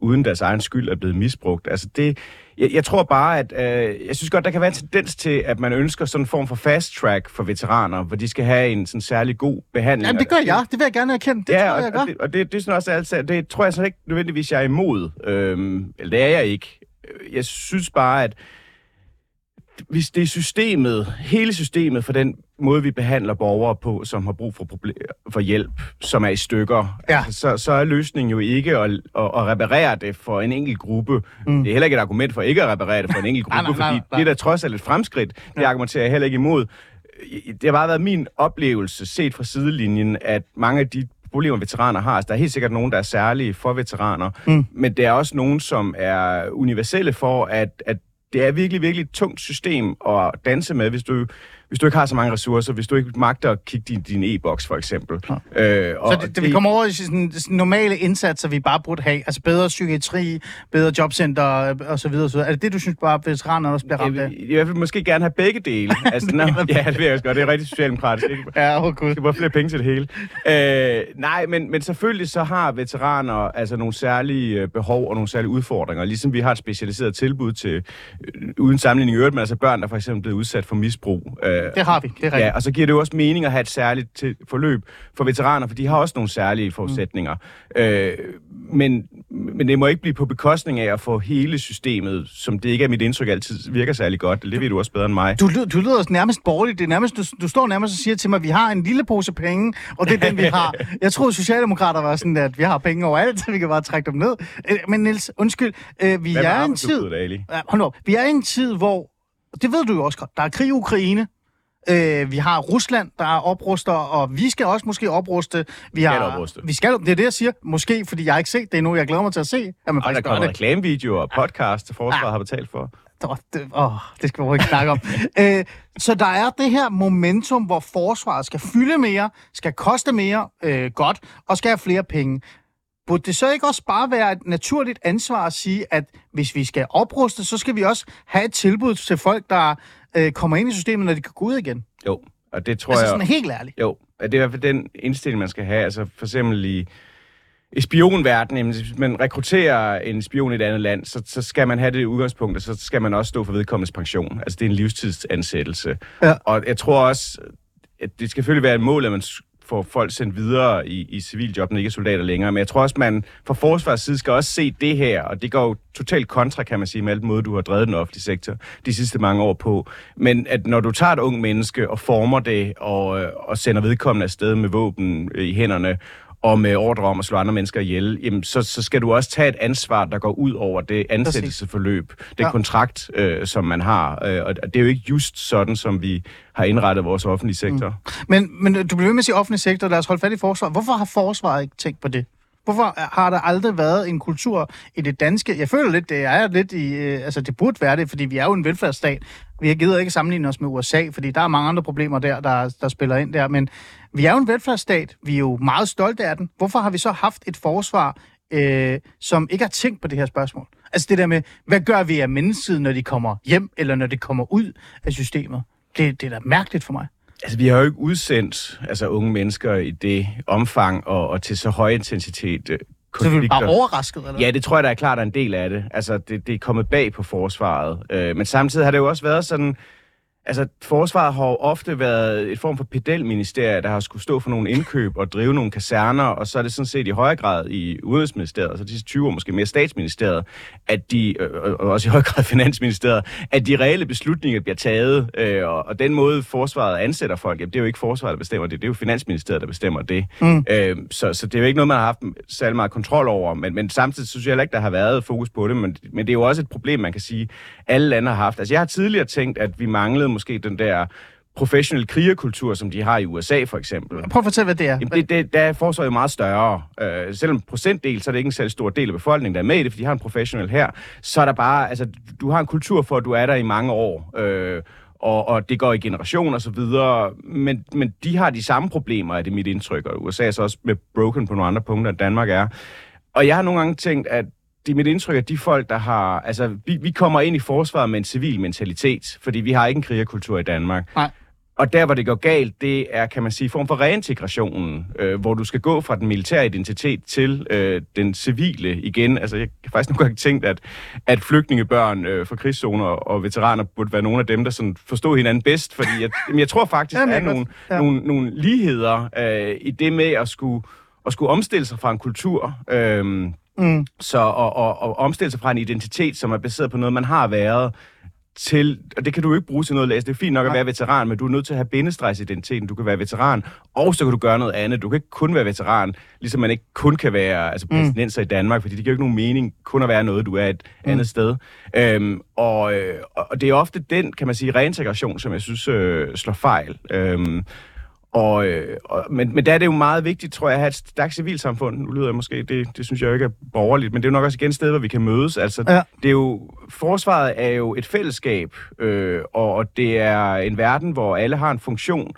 uden deres egen skyld er blevet misbrugt. Altså det, jeg, jeg tror bare, at øh, jeg synes godt, der kan være en tendens til, at man ønsker sådan en form for fast track for veteraner, hvor de skal have en sådan særlig god behandling. Jamen, det gør jeg. Det vil jeg gerne erkende. Det ja, tror jeg, og, gør. og, det, og det, det er sådan også altså, det tror jeg så ikke nødvendigvis, jeg er imod. Øhm, eller det er jeg ikke. Jeg synes bare, at hvis det er systemet, hele systemet for den måde, vi behandler borgere på, som har brug for, proble- for hjælp, som er i stykker, Ja. altså, så, så er løsningen jo ikke at, at, at reparere det for en enkelt gruppe. Mm. Det er heller ikke et argument for ikke at reparere det for en enkelt Nej, gruppe, nej, nej, fordi nej. det er da trods alt et fremskridt. Det argumenterer jeg heller ikke imod. Det har bare været min oplevelse, set fra sidelinjen, at mange af de problemer, veteraner har. Altså, der er helt sikkert nogen, der er særlige for veteraner, mm. men der er også nogen, som er universelle for, at, at det er virkelig, virkelig et tungt system at danse med, hvis du, hvis du ikke har så mange ressourcer, hvis du ikke magter at kigge din, din e-boks, for eksempel. Ja. Øh, og Så det, det, vi kommer over i sådan, normale indsatser, vi bare burde have. Altså bedre psykiatri, bedre jobcenter øh, og så videre. Så videre. Er det det, du synes bare, at veteranerne også bliver ramt af? jeg, vil, i hvert fald måske gerne have begge dele. altså, nå, ja, det vil jeg også godt. Det er rigtig socialdemokratisk. Ikke? Ja, åh oh, gud. skal bare flere penge til det hele. Øh, nej, men, men selvfølgelig så har veteraner altså nogle særlige øh, behov og nogle særlige udfordringer. Ligesom vi har et specialiseret tilbud til, øh, uden sammenligning i øvrigt, men altså børn, der for eksempel er blevet udsat for misbrug. Øh, Det har vi, det er rigtigt. Ja, og så giver det jo også mening at have et særligt til, forløb for veteraner, for de har også nogle særlige forudsætninger. Mm. Øh, men, men det må ikke blive på bekostning af at få hele systemet, som det ikke er mit indtryk altid virker særlig godt. Det ved du også bedre end mig. Du, lyder- du lyder nærmest borgerligt. Det er nærmest, du, du står nærmest og siger til mig, at vi har en lille pose penge, og det er den, vi har. Jeg troede, Socialdemokrater var sådan, at vi har penge overalt, så vi kan bare trække dem ned. Øh, Men Niels, undskyld, øh, vi Hvad er en tid... Ja, hold op. Vi er i en tid, hvor... Det ved du jo også godt. Der er krig i Ukraine. Øh, vi har Rusland, der er opruster, og vi skal også måske opruste. Vi har, opruste. Vi skal, det er det, jeg siger. Måske, fordi jeg har ikke set det endnu. Jeg glæder mig til at se, at man Og der faktisk gør kommer reklamevideoer og podcast, til forsvaret Ah. har betalt for. Det, åh, det skal vi ikke snakke om. øh, så der er det her momentum, hvor forsvaret skal fylde mere, skal koste mere øh, godt, og skal have flere penge. Burde det så ikke også bare være et naturligt ansvar at sige, at hvis vi skal opruste, så skal vi også have et tilbud til folk, der øh, kommer ind i systemet, når de kan gå ud igen? Jo, og det tror Altså jeg... sådan helt ærligt. Jo, og det er i hvert fald den indstilling, man skal have. Altså for eksempel i, i spionverdenen, hvis man rekrutterer en spion i et andet land, så, så skal man have det udgangspunkt, og så skal man også stå for vedkommendes pension. Altså det er en livstidsansættelse. Ja. Og jeg tror også, at det skal selvfølgelig være et mål, at man få folk sendt videre i, i civiljob, ikke soldater længere. Men jeg tror også, man fra forsvars side skal også se det her, og det går jo totalt kontra, kan man sige, med alt måde, du har drevet den offentlige sektor de sidste mange år på. Men at når du tager et ung menneske og former det, og, øh, og sender vedkommende afsted med våben i hænderne, og med ordre om at slå andre mennesker ihjel, jamen så, så skal du også tage et ansvar, der går ud over det ansættelsesforløb, det Ja. kontrakt, øh, som man har. Øh, og det er jo ikke just sådan, som vi har indrettet vores offentlige sektor. Mm. Men, men du bliver ved med at sige offentlig sektor, lad os holde fat i forsvaret. Hvorfor har forsvaret ikke tænkt på det? Hvorfor har der aldrig været en kultur i det danske? Jeg føler lidt, det er lidt i... øh, Altså, det burde være det, fordi vi er jo en velfærdsstat. Vi har givet ikke sammenligne os med USA, fordi der er mange andre problemer der, der, der spiller ind der. Men vi er jo en velfærdsstat. Vi er jo meget stolte af den. Hvorfor har vi så haft et forsvar, øh, som ikke har tænkt på det her spørgsmål? Altså det der med, hvad gør vi af mennesket, når de kommer hjem, eller når de kommer ud af systemet? Det, det er da mærkeligt for mig. Altså, vi har jo ikke udsendt altså, unge mennesker i det omfang og, og til så høj intensitet øh, Så vi konflikter. bare overrasket, eller? Ja, det tror jeg, der er klart er en del af det. Altså, det, det er kommet bag på forsvaret. Øh, men samtidig har det jo også været sådan... Altså, forsvaret har jo ofte været et form for pedelministerie, der har skulle stå for nogle indkøb og drive nogle kaserner, og så er det sådan set i højere grad i Udenrigsministeriet, altså de sidste 20 år måske mere statsministeriet, at de, øh, og også i høj grad Finansministeriet, at de reelle beslutninger bliver taget, øh, og, og den måde forsvaret ansætter folk, jamen, det er jo ikke forsvaret, der bestemmer det, det er jo Finansministeriet, der bestemmer det. Mm. Øh, så, så det er jo ikke noget, man har haft særlig meget kontrol over, men, men samtidig synes jeg heller ikke, der har været fokus på det, men, men det er jo også et problem, man kan sige, alle lande har haft. Altså jeg har tidligere tænkt, at vi manglede måske den der professionelle krigerkultur, som de har i USA for eksempel. Prøv at fortælle, hvad det er. Jamen, det, det, der er forsvaret jo meget større. Øh, selvom procentdel, så er det ikke en særlig stor del af befolkningen, der er med i det, fordi de har en professionel her. Så er der bare, altså, du har en kultur for, at du er der i mange år. Øh, og, og det går i generationer og så videre, men, men de har de samme problemer, er det mit indtryk, og USA er så også med broken på nogle andre punkter, end Danmark er. Og jeg har nogle gange tænkt, at det er mit indtryk, at de folk, der har... Altså, vi, vi kommer ind i forsvaret med en civil mentalitet, fordi vi har ikke en krigerkultur i Danmark. Nej. Og der, hvor det går galt, det er, kan man sige, form for reintegrationen, øh, hvor du skal gå fra den militære identitet til øh, den civile igen. Altså, jeg har faktisk nogle gange tænkt, at, at flygtningebørn øh, fra krigszoner og veteraner burde være nogle af dem, der sådan forstod hinanden bedst, fordi jeg, jeg tror faktisk, der det er nogle. Ja. nogle, nogle ligheder øh, i det med at skulle, at skulle omstille sig fra en kultur. Øh, Mm. så og, og, og omstille sig fra en identitet, som er baseret på noget, man har været, til, og det kan du jo ikke bruge til noget læse. Det er fint nok at Nej. være veteran, men du er nødt til at have bindestregsidentiteten. Du kan være veteran, og så kan du gøre noget andet. Du kan ikke kun være veteran, ligesom man ikke kun kan være altså, palæstinenser i Danmark, fordi det giver jo ikke nogen mening kun at være noget, du er et mm. andet sted. Øhm, og, øh, og det er ofte den, kan man sige, reintegration, som jeg synes øh, slår fejl. Øhm, og, øh, og, men, men der er det jo meget vigtigt, tror jeg, at have et stærkt civilsamfund. Nu lyder jeg måske, det, det synes jeg jo ikke er borgerligt, men det er jo nok også igen et sted, hvor vi kan mødes. Altså, Ja. det er jo, forsvaret er jo et fællesskab, øh, og, og det er en verden, hvor alle har en funktion.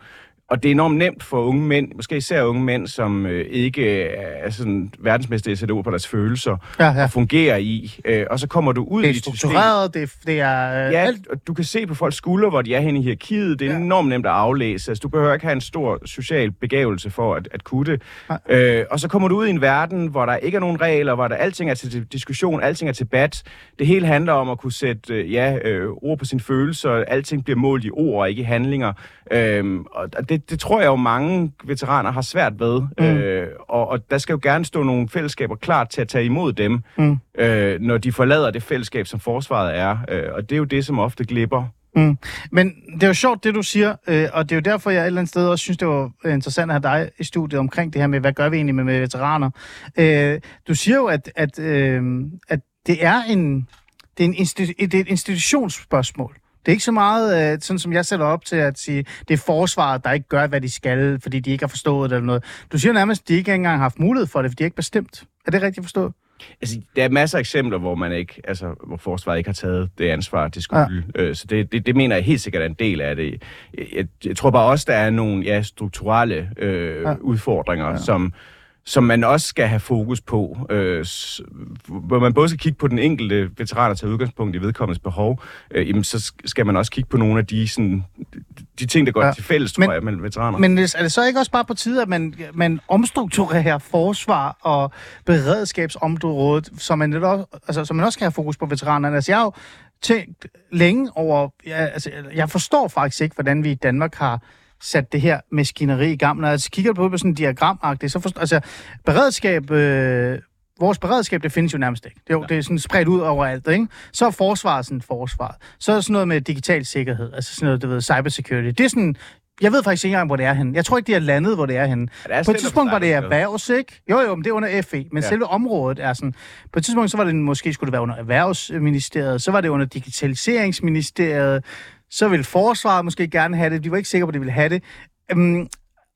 Og det er enormt nemt for unge mænd, måske især unge mænd, som øh, ikke er sådan verdensmester i at sætte ord på deres følelser, Ja, ja. og fungerer i. Øh, og så kommer du ud Det i er et system. struktureret, det, er- det er... øh, Ja, alt. du kan se på folks skuldre, hvor de er henne i hierarkiet. Det er Ja. ja. enormt nemt at aflæse. Altså, du behøver ikke have en stor social begævelse for at, at kunne det. Nej. Øh, og så kommer du ud i en verden, hvor der ikke er nogen regler, hvor der alting er til diskussion, alting er til debat. Det hele handler om at kunne sætte øh, ja, øh, ord på sine følelser. Alting bliver målt i ord og ikke i handlinger. Øhm, og det, det tror jeg jo mange veteraner har svært ved. Mm. Øh, og, og der skal jo gerne stå nogle fællesskaber klar til at tage imod dem, Mm. øh, når de forlader det fællesskab, som forsvaret er. Øh, og det er jo det, som ofte glipper. Mm. Men det er jo sjovt, det du siger, øh, og det er jo derfor, jeg et eller andet sted også synes, det var interessant at have dig i studiet omkring det her med, hvad gør vi egentlig med, med veteraner? Øh, du siger jo, at, at, øh, at det er en det er, en institu- det er et institutionsspørgsmål. Det er ikke så meget, øh, sådan som jeg sætter op til at sige, det er forsvaret, der ikke gør, hvad de skal, fordi de ikke har forstået det eller noget. Du siger nærmest, at de ikke engang har haft mulighed for det, fordi de ikke bestemt. Er det rigtigt forstået? Altså, der er masser af eksempler, hvor man ikke, altså, hvor forsvaret ikke har taget det ansvar, det skulle. Ja. Øh, så det, det, det, mener jeg helt sikkert er en del af det. Jeg, jeg tror bare også, der er nogle ja, strukturelle øh, ja. udfordringer, ja. som som man også skal have fokus på, øh, hvor man både skal kigge på den enkelte veteran og tage udgangspunkt i vedkommendes behov, øh, jamen, så sk- skal man også kigge på nogle af de, sådan, de ting, der går Ja. til fælles, tror Men- jeg, mellem veteraner. Men er det så ikke også bare på tide, at man, man omstrukturerer forsvar og beredskabsområdet, så man, netop, altså, så man også kan have fokus på veteranerne? Altså, jeg har jo tænkt længe over... Ja, altså, jeg forstår faktisk ikke, hvordan vi i Danmark har sat det her maskineri i gang. Når jeg kigger på, på sådan en diagramagtigt, så forstår... Altså, beredskab... Øh, Vores beredskab, det findes jo nærmest ikke. Det er, jo, det er sådan spredt ud overalt, ikke? Så er forsvaret sådan forsvaret. Så er sådan noget med digital sikkerhed, altså sådan noget, du ved, cybersecurity. Det er sådan, jeg ved faktisk ikke engang, hvor det er henne. Jeg tror ikke, det er landet, hvor det er henne. Ja, der er på et tidspunkt var det erhvervs, ikke? Jo, jo, men det er under FE. Men ja. Ja. selve området er sådan... På et tidspunkt, så var det måske skulle det være under Erhvervsministeriet, så var det under Digitaliseringsministeriet, så vil Forsvaret måske gerne have det. De var ikke sikre på, at de ville have det. Øhm,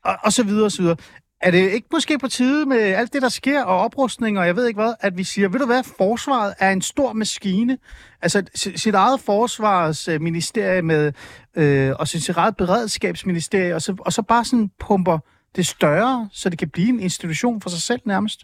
og, og så videre, og så videre. Er det ikke måske på tide med alt det, der sker, og oprustning, og jeg ved ikke hvad, at vi siger, ved du hvad, forsvaret er en stor maskine. Altså sit eget forsvarsministerie øh, med, øh, og sit eget beredskabsministerie, og så, og så bare sådan pumper det større, så det kan blive en institution for sig selv nærmest.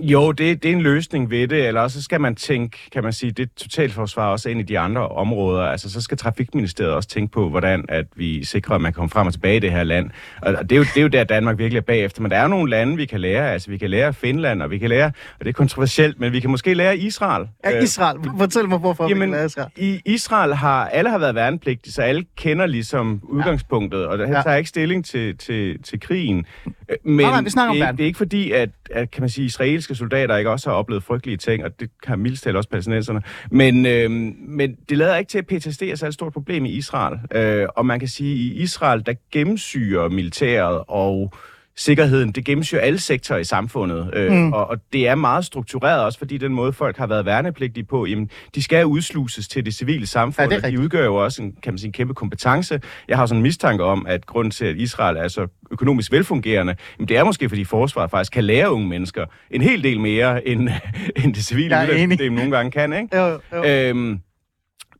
Jo, det, det er en løsning ved det, eller så skal man tænke, kan man sige, det totalforsvar også ind i de andre områder. Altså, så skal Trafikministeriet også tænke på, hvordan at vi sikrer, at man kommer frem og tilbage i det her land. Og det er jo, det er jo der, Danmark virkelig er bagefter. Men der er jo nogle lande, vi kan lære. Altså, vi kan lære Finland, og vi kan lære, og det er kontroversielt, men vi kan måske lære Israel. Ja, Øh, Israel. Fortæl mig, hvorfor Jamen, vi kan Israel. i Israel har alle har været værnepligtige, så alle kender ligesom udgangspunktet, og der ja. tager ikke stilling til, til, til krigen. Øh, Men nej, vi snakker om det, er, det er ikke fordi, at, at kan man sige, israelske soldater ikke også har oplevet frygtelige ting, og det kan mildest talt også palæstinenserne. Men, øh, men det lader ikke til, at PTSD er så et stort problem i Israel. Øh, og man kan sige, at i Israel, der gennemsyrer militæret og sikkerheden, det gennemsyrer alle sektorer i samfundet, øh, Mm. og, og det er meget struktureret også, fordi den måde, folk har været værnepligtige på, jamen, de skal udsluses til det civile samfund, Ja, det og de udgør jo også en, kan man sige, en kæmpe kompetence. Jeg har sådan en mistanke om, at grunden til, at Israel er så økonomisk velfungerende, jamen, det er måske, fordi forsvaret faktisk kan lære unge mennesker en hel del mere, end, end det civile uddannelsessystem nogle gange kan, ikke? Jo, jo. Øhm,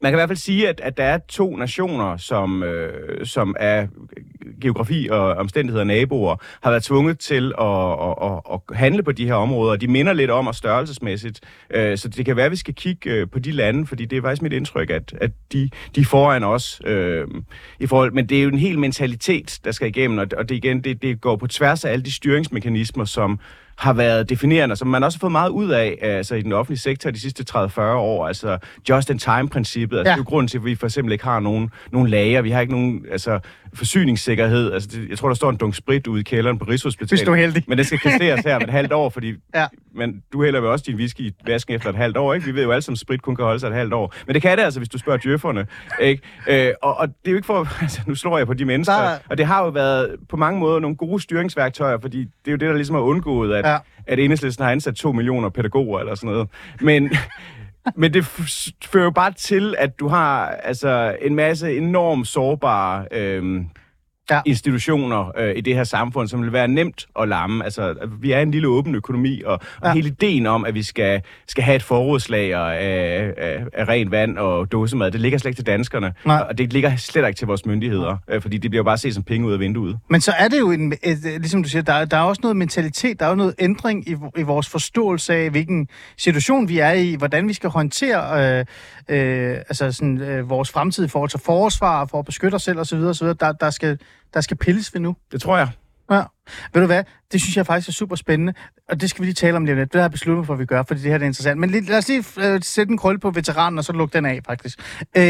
man kan i hvert fald sige, at, at der er to nationer, som, øh, som er geografi og omstændigheder naboer, har været tvunget til at, at, at, at handle på de her områder. De minder lidt om os størrelsesmæssigt, øh, så det kan være, at vi skal kigge øh, på de lande, fordi det er faktisk mit indtryk, at, at de, de er foran os. Øh, i forhold, men det er jo en hel mentalitet, der skal igennem, og, og det igen, det, det går på tværs af alle de styringsmekanismer, som har været definerende, som man også har fået meget ud af altså i den offentlige sektor de sidste 30-40 år. Altså just-in-time-princippet. Altså, ja. Det er jo grunden til, at vi for eksempel ikke har nogen, nogen lager. Vi har ikke nogen altså, forsyningssikkerhed. Altså, det, jeg tror, der står en dunk sprit ude i kælderen på Rigshospitalet. Hvis du er heldig. Men det skal kasseres her om et halvt år, fordi ja. men du hælder jo også din whisky i vasken efter et halvt år. Ikke? Vi ved jo alle, som sprit kun kan holde sig et halvt år. Men det kan det altså, hvis du spørger djøfferne. Ikke? Øh, og, og, det er jo ikke for... Altså, nu slår jeg på de mennesker. Der... Og det har jo været på mange måder nogle gode styringsværktøjer, fordi det er jo det, der ligesom har undgået, at, ja. at enhedslisten har ansat to millioner pædagoger eller sådan noget. Men... Men det fører jo bare til, at du har altså, en masse enormt sårbare øh, ja. institutioner øh, i det her samfund, som vil være nemt at lamme. Altså, vi er en lille åben økonomi, og, ja. og hele ideen om, at vi skal, skal have et forrådslager af, af, af rent vand og dåsemad, det ligger slet ikke til danskerne, Nej. og det ligger slet ikke til vores myndigheder, øh, fordi det bliver jo bare set som penge ud af vinduet. Men så er det jo, en, et, ligesom du siger, der, der er også noget mentalitet, der er jo noget ændring i, i vores forståelse af, hvilken situation vi er i, hvordan vi skal håndtere øh, øh, altså sådan, øh, vores fremtid i forhold til forsvar, for at beskytte os selv osv. osv. Der, der skal der skal pilles ved nu. Det tror jeg. Ja. Ved du hvad? Det synes jeg faktisk er super spændende, og det skal vi lige tale om lidt. Det har jeg besluttet for, at vi gør, fordi det her er interessant. Men lad os lige uh, sætte en krølle på veteranen, og så lukke den af, faktisk. Uh,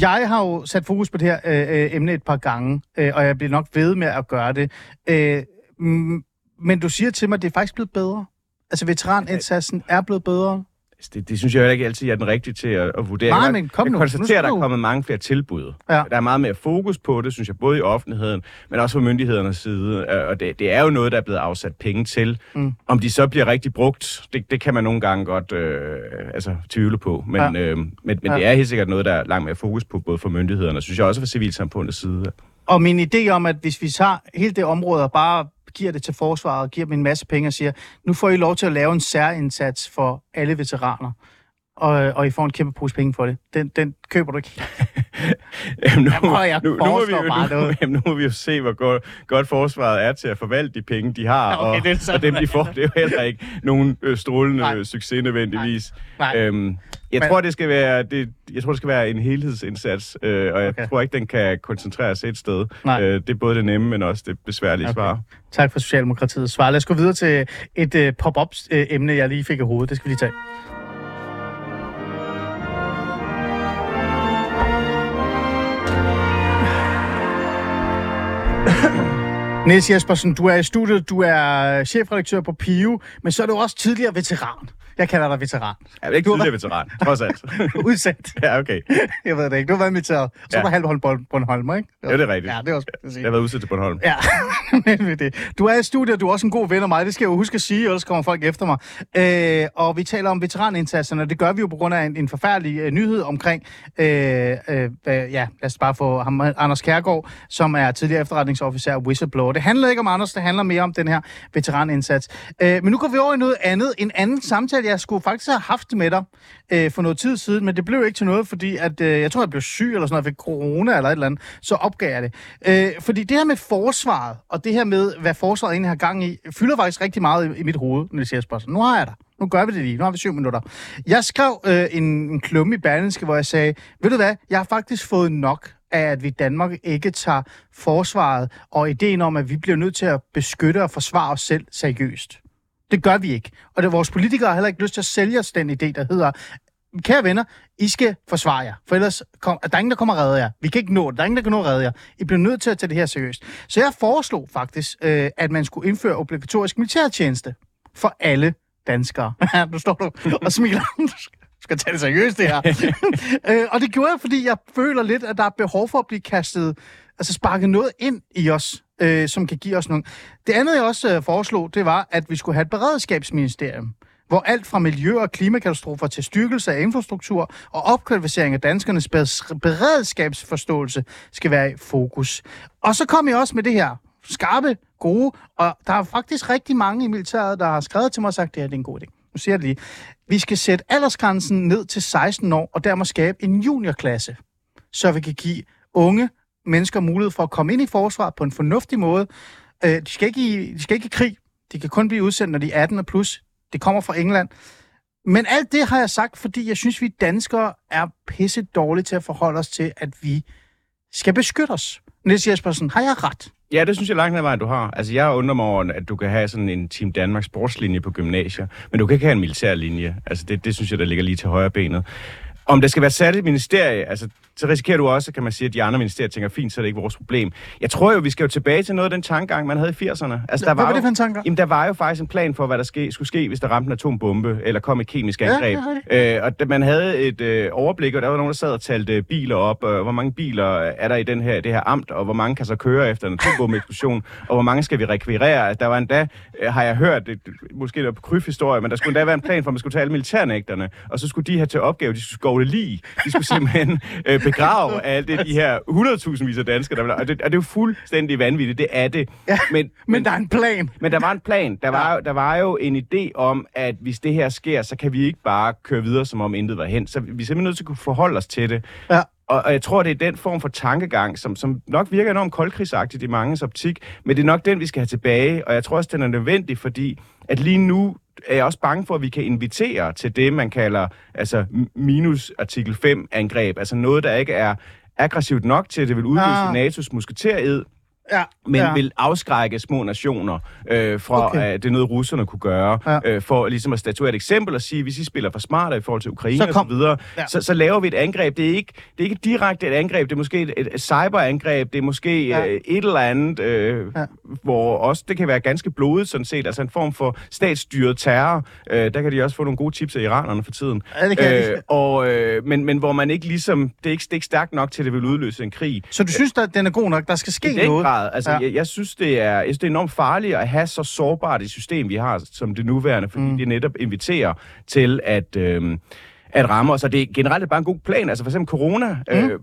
jeg har jo sat fokus på det her uh, emne et par gange, uh, og jeg bliver nok ved med at gøre det. Uh, men du siger til mig, at det er faktisk blevet bedre. Altså, veteranindsatsen er blevet bedre. Altså, det, det synes jeg ikke altid er den rigtige til at, at vurdere. Nej, men kom jeg nu. konstaterer, at der er kommet mange flere tilbud. Ja. Der er meget mere fokus på det, synes jeg, både i offentligheden, men også fra myndighedernes side. Og det, det er jo noget, der er blevet afsat penge til. Mm. Om de så bliver rigtig brugt, det, det kan man nogle gange godt øh, altså, tvivle på. Men, ja. øh, men, men ja. det er helt sikkert noget, der er langt mere fokus på, både fra myndighederne, og synes jeg også fra civilsamfundets side. Og min idé om, at hvis vi tager hele det område og bare giver det til forsvaret, giver dem en masse penge og siger, nu får I lov til at lave en særindsats for alle veteraner, og, og I får en kæmpe pose penge for det. Den, den køber du ikke jamen, nu, jeg nu, nu, må vi, jo, nu, jamen, nu må vi jo se, hvor godt, godt forsvaret er til at forvalte de penge, de har, okay, og, det og dem, de får. Det er jo heller ikke nogen øh, strålende Nej. succes nødvendigvis. Nej. Nej. Øhm, jeg Men... tror, det skal være det, jeg tror, det skal være en helhedsindsats, øh, og jeg okay. tror ikke, den kan koncentrere sig et sted. Nej. Øh, det er både det nemme, men også det besværlige okay. svar. Tak for Socialdemokratiets svar. Lad os gå videre til et øh, pop-up-emne, øh, jeg lige fik i hovedet. Det skal vi lige tage. Niels Jespersen, du er i studiet, du er chefredaktør på PIO, men så er du også tidligere veteran. Jeg kalder dig veteran. Jeg er ikke tidligere veteran, trods alt. Udsendt. ja, okay. Jeg ved det ikke. Du har været inviteret. Så ja. var halvhold Bornholm, ikke? Ja, det er rigtigt. Ja, det er også. Jeg har været udsendt til Bornholm. Ja, det. Du er i studiet, du er også en god ven af mig. Det skal jeg jo huske at sige, ellers kommer folk efter mig. Øh, og vi taler om veteranindsatsen, og det gør vi jo på grund af en, en forfærdelig øh, nyhed omkring, øh, øh, ja, lad os bare få ham, Anders Kærgaard, som er tidligere efterretningsofficer og whistleblower. Det handler ikke om Anders, det handler mere om den her veteranindsats. Øh, men nu går vi over i noget andet. En anden samtale, jeg skulle faktisk have haft med dig øh, for noget tid siden, men det blev ikke til noget, fordi at, øh, jeg tror, jeg blev syg eller sådan noget, jeg fik corona eller et eller andet, så opgav jeg det. Øh, fordi det her med forsvaret, og det her med, hvad forsvaret egentlig har gang i, fylder faktisk rigtig meget i, i mit hoved, når det siger spørgsmål. Nu har jeg dig. Nu gør vi det lige. Nu har vi syv minutter. Jeg skrev øh, en, en klumme i Berlinske, hvor jeg sagde, ved du hvad, jeg har faktisk fået nok af, at vi i Danmark ikke tager forsvaret og ideen om, at vi bliver nødt til at beskytte og forsvare os selv seriøst. Det gør vi ikke. Og det, vores politikere har heller ikke lyst til at sælge os den idé, der hedder, kære venner, I skal forsvare jer, for ellers kom, der er ingen, der kommer og redder jer. Vi kan ikke nå det. Der er ingen, der kan nå at redde jer. I bliver nødt til at tage det her seriøst. Så jeg foreslog faktisk, øh, at man skulle indføre obligatorisk militærtjeneste for alle danskere. nu står du og smiler. Du skal tage det seriøst, det her. øh, og det gjorde jeg, fordi jeg føler lidt, at der er behov for at blive kastet, altså sparket noget ind i os, øh, som kan give os nogle... Det andet, jeg også øh, foreslog, det var, at vi skulle have et beredskabsministerium, hvor alt fra miljø- og klimakatastrofer til styrkelse af infrastruktur og opkvalificering af danskernes beredskabsforståelse skal være i fokus. Og så kom jeg også med det her skarpe, gode, og der er faktisk rigtig mange i militæret, der har skrevet til mig og sagt, at det her det er en god idé. nu siger jeg det lige, vi skal sætte aldersgrænsen ned til 16 år, og dermed skabe en juniorklasse, så vi kan give unge mennesker mulighed for at komme ind i forsvaret på en fornuftig måde. Øh, de, skal ikke i, de skal ikke i krig. De kan kun blive udsendt, når de er 18 og plus. Det kommer fra England. Men alt det har jeg sagt, fordi jeg synes, vi danskere er pisse dårlige til at forholde os til, at vi skal beskytte os. Niels Jespersen, har jeg ret? Ja, det synes jeg langt hen ad vejen, du har. Altså, jeg undrer mig over, at du kan have sådan en Team Danmark sportslinje på gymnasier, men du kan ikke have en militærlinje. Altså, det, det synes jeg, der ligger lige til højre benet. Om det skal være sat ministerie, altså, så risikerer du også, kan man sige, at de andre ministerier tænker, fint, så er det ikke vores problem. Jeg tror jo, vi skal jo tilbage til noget af den tankegang, man havde i 80'erne. Altså, der der Hvad var jo, det for en tankegang? Jamen, der var jo faktisk en plan for, hvad der ske, skulle ske, hvis der ramte en atombombe, eller kom et kemisk Ja, angreb. det øh, og da man havde et øh, overblik, og der var nogen, der sad og talte biler op, øh, hvor mange biler er der i den her, det her amt, og hvor mange kan så køre efter en atombombeeksplosion, og hvor mange skal vi rekvirere. Der var endda, øh, har jeg hørt, det, måske det var på kryfhistorie, men der skulle endda være en plan for, at man skulle tage alle militærnægterne, og så skulle de have til opgave, de skulle skovle lige. De skulle simpelthen øh, begrave alt det, de her 100.000 vis af danskere, der vil, og, det, og det er jo fuldstændig vanvittigt, det er det. Ja, men, Men der er en plan. men der var en plan. Der var, jo, der var jo en idé om, at hvis det her sker, så kan vi ikke bare køre videre, som om intet var hen. Så vi er simpelthen nødt til at kunne forholde os til det. Ja. Og, og jeg tror, det er den form for tankegang, som, som nok virker enormt koldkrigsagtigt i manges optik, men det er nok den, vi skal have tilbage, og jeg tror også, den er nødvendig, fordi at lige nu er jeg også bange for, at vi kan invitere til det, man kalder altså minus artikel 5 angreb, altså noget, der ikke er aggressivt nok til, at det vil udløse Ah. NATO's musketered, Ja, men ja. vil afskrække små nationer øh, fra, Okay. at det er noget, russerne kunne gøre, Ja. øh, for ligesom at statuere et eksempel og sige, hvis I spiller for smart i forhold til Ukraine Så og kom- så videre, Ja. så, så laver vi et angreb. Det er, ikke, det er ikke direkte et angreb, det er måske et, et, cyberangreb, det er måske Ja. øh, et eller andet, øh, Ja. hvor også det kan være ganske blodet sådan set, altså en form for statsstyret terror. Øh, der kan de også få nogle gode tips af iranerne for tiden. Ja, det kan de. og, øh, men, men hvor man ikke ligesom, det er ikke, det er ikke stærkt nok til, at det vil udløse en krig. Så du synes, at den er god nok? Der skal ske noget? grad. Altså, Ja. jeg, jeg, synes, det er, jeg synes, det er enormt farligt at have så sårbart et system, vi har som det nuværende, fordi Mm. det netop inviterer til at... Øhm, at ramme os, og det er generelt bare en god plan. Altså for eksempel corona, mm. øh,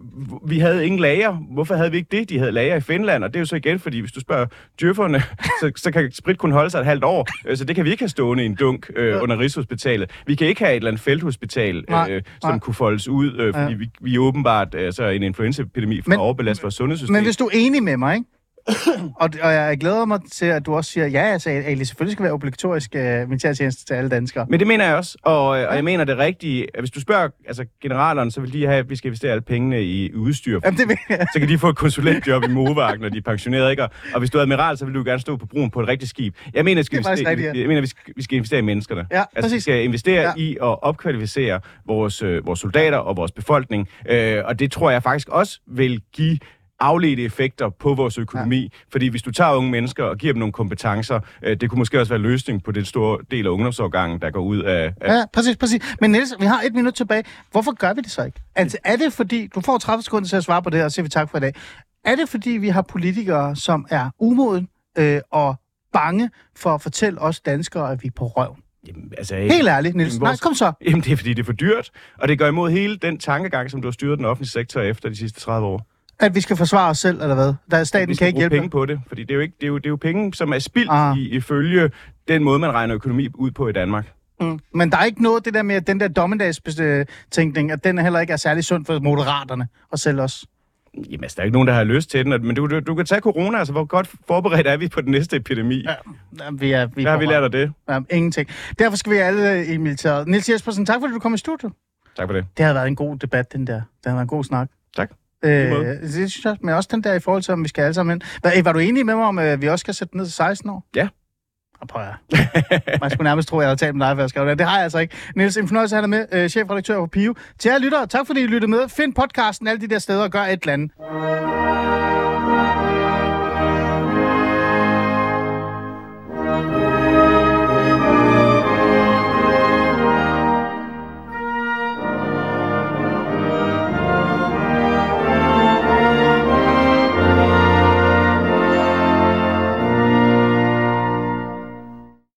vi havde ingen lager. Hvorfor havde vi ikke det? De havde lager i Finland, og det er jo så igen, fordi hvis du spørger djøfferne, så, så kan sprit kun holde sig et halvt år, øh, så det kan vi ikke have stående i en dunk øh, under Rigshospitalet. Vi kan ikke have et eller andet felthospital, Nej, øh, som nej. kunne foldes ud, øh, fordi Ja. vi, vi er åbenbart øh, så en influenzaepidemi for Men- at overbelaste vores sundhedssystem. Men hvis du er enig med mig, ikke? og, og jeg glæder mig til, at du også siger, ja, altså, Ali, selvfølgelig skal være obligatorisk uh, militærtjeneste til alle danskere. Men det mener jeg også, og, og jeg mener det rigtige. at Hvis du spørger altså, generalerne, så vil de have, at vi skal investere alle pengene i udstyr. Jamen, det jeg. Så kan de få et konsulentjob i Movak, når de er pensioneret, ikke? Og, og hvis du er admiral, så vil du gerne stå på broen på et rigtigt skib. Jeg mener, vi skal, Det er investere, rigtigt, ja. jeg mener, vi skal, vi skal investere i menneskerne. Ja, altså, vi præcis. skal investere ja. i at opkvalificere vores, øh, vores soldater og vores befolkning. Øh, og det tror jeg faktisk også vil give afledte effekter på vores økonomi. Ja. Fordi hvis du tager unge mennesker og giver dem nogle kompetencer, øh, det kunne måske også være løsning på den store del af ungdomsårgangen, der går ud af... af Ja, præcis, præcis. Men Niels, vi har et minut tilbage. Hvorfor gør vi det så ikke? Altså, er det fordi, du får 30 sekunder til at svare på det, og så vi tak for i dag. Er det fordi, vi har politikere, som er umoden øh, og bange for at fortælle os danskere, at vi er på røv? Jamen, altså, Helt ærligt, Niels. Jamen, Nej, vores- kom så. Jamen, det er fordi, det er for dyrt, og det går imod hele den tankegang, som du har styret den offentlige sektor efter de sidste 30 år. At vi skal forsvare os selv, eller hvad? Der, staten kan ikke hjælpe. penge på det, fordi det er jo, ikke, det er jo, det er jo penge, som er spildt Ah. i, ifølge den måde, man regner økonomi ud på i Danmark. Mm. Men der er ikke noget det der med, at den der dommedagstænkning, at den heller ikke er særlig sund for moderaterne og selv os. Jamen, altså, der er ikke nogen, der har lyst til den, men du, du, du kan tage corona, altså hvor godt forberedt er vi på den næste epidemi? Ja. Vi er, vi Der har vi lært af det. Ja, ingenting. Derfor skal vi alle i militæret. Niels Jespersen, tak fordi du kom i studiet. Tak for det. Det har været en god debat, den der. Det har været en god snak. Tak. Øh, det synes jeg, men også den der i forhold til, om vi skal alle sammen ind. Var, var du enig med mig om, at vi også skal sætte den ned til 16 år? Ja. Og prøv at Man skulle nærmest tro, at jeg havde talt med dig, før jeg skrev det. Det har jeg altså ikke. Niels, en fornøjelse have dig med, øh, chefredaktør på Pio. Til jer lyttere, tak fordi I lyttede med. Find podcasten alle de der steder og gør et eller andet.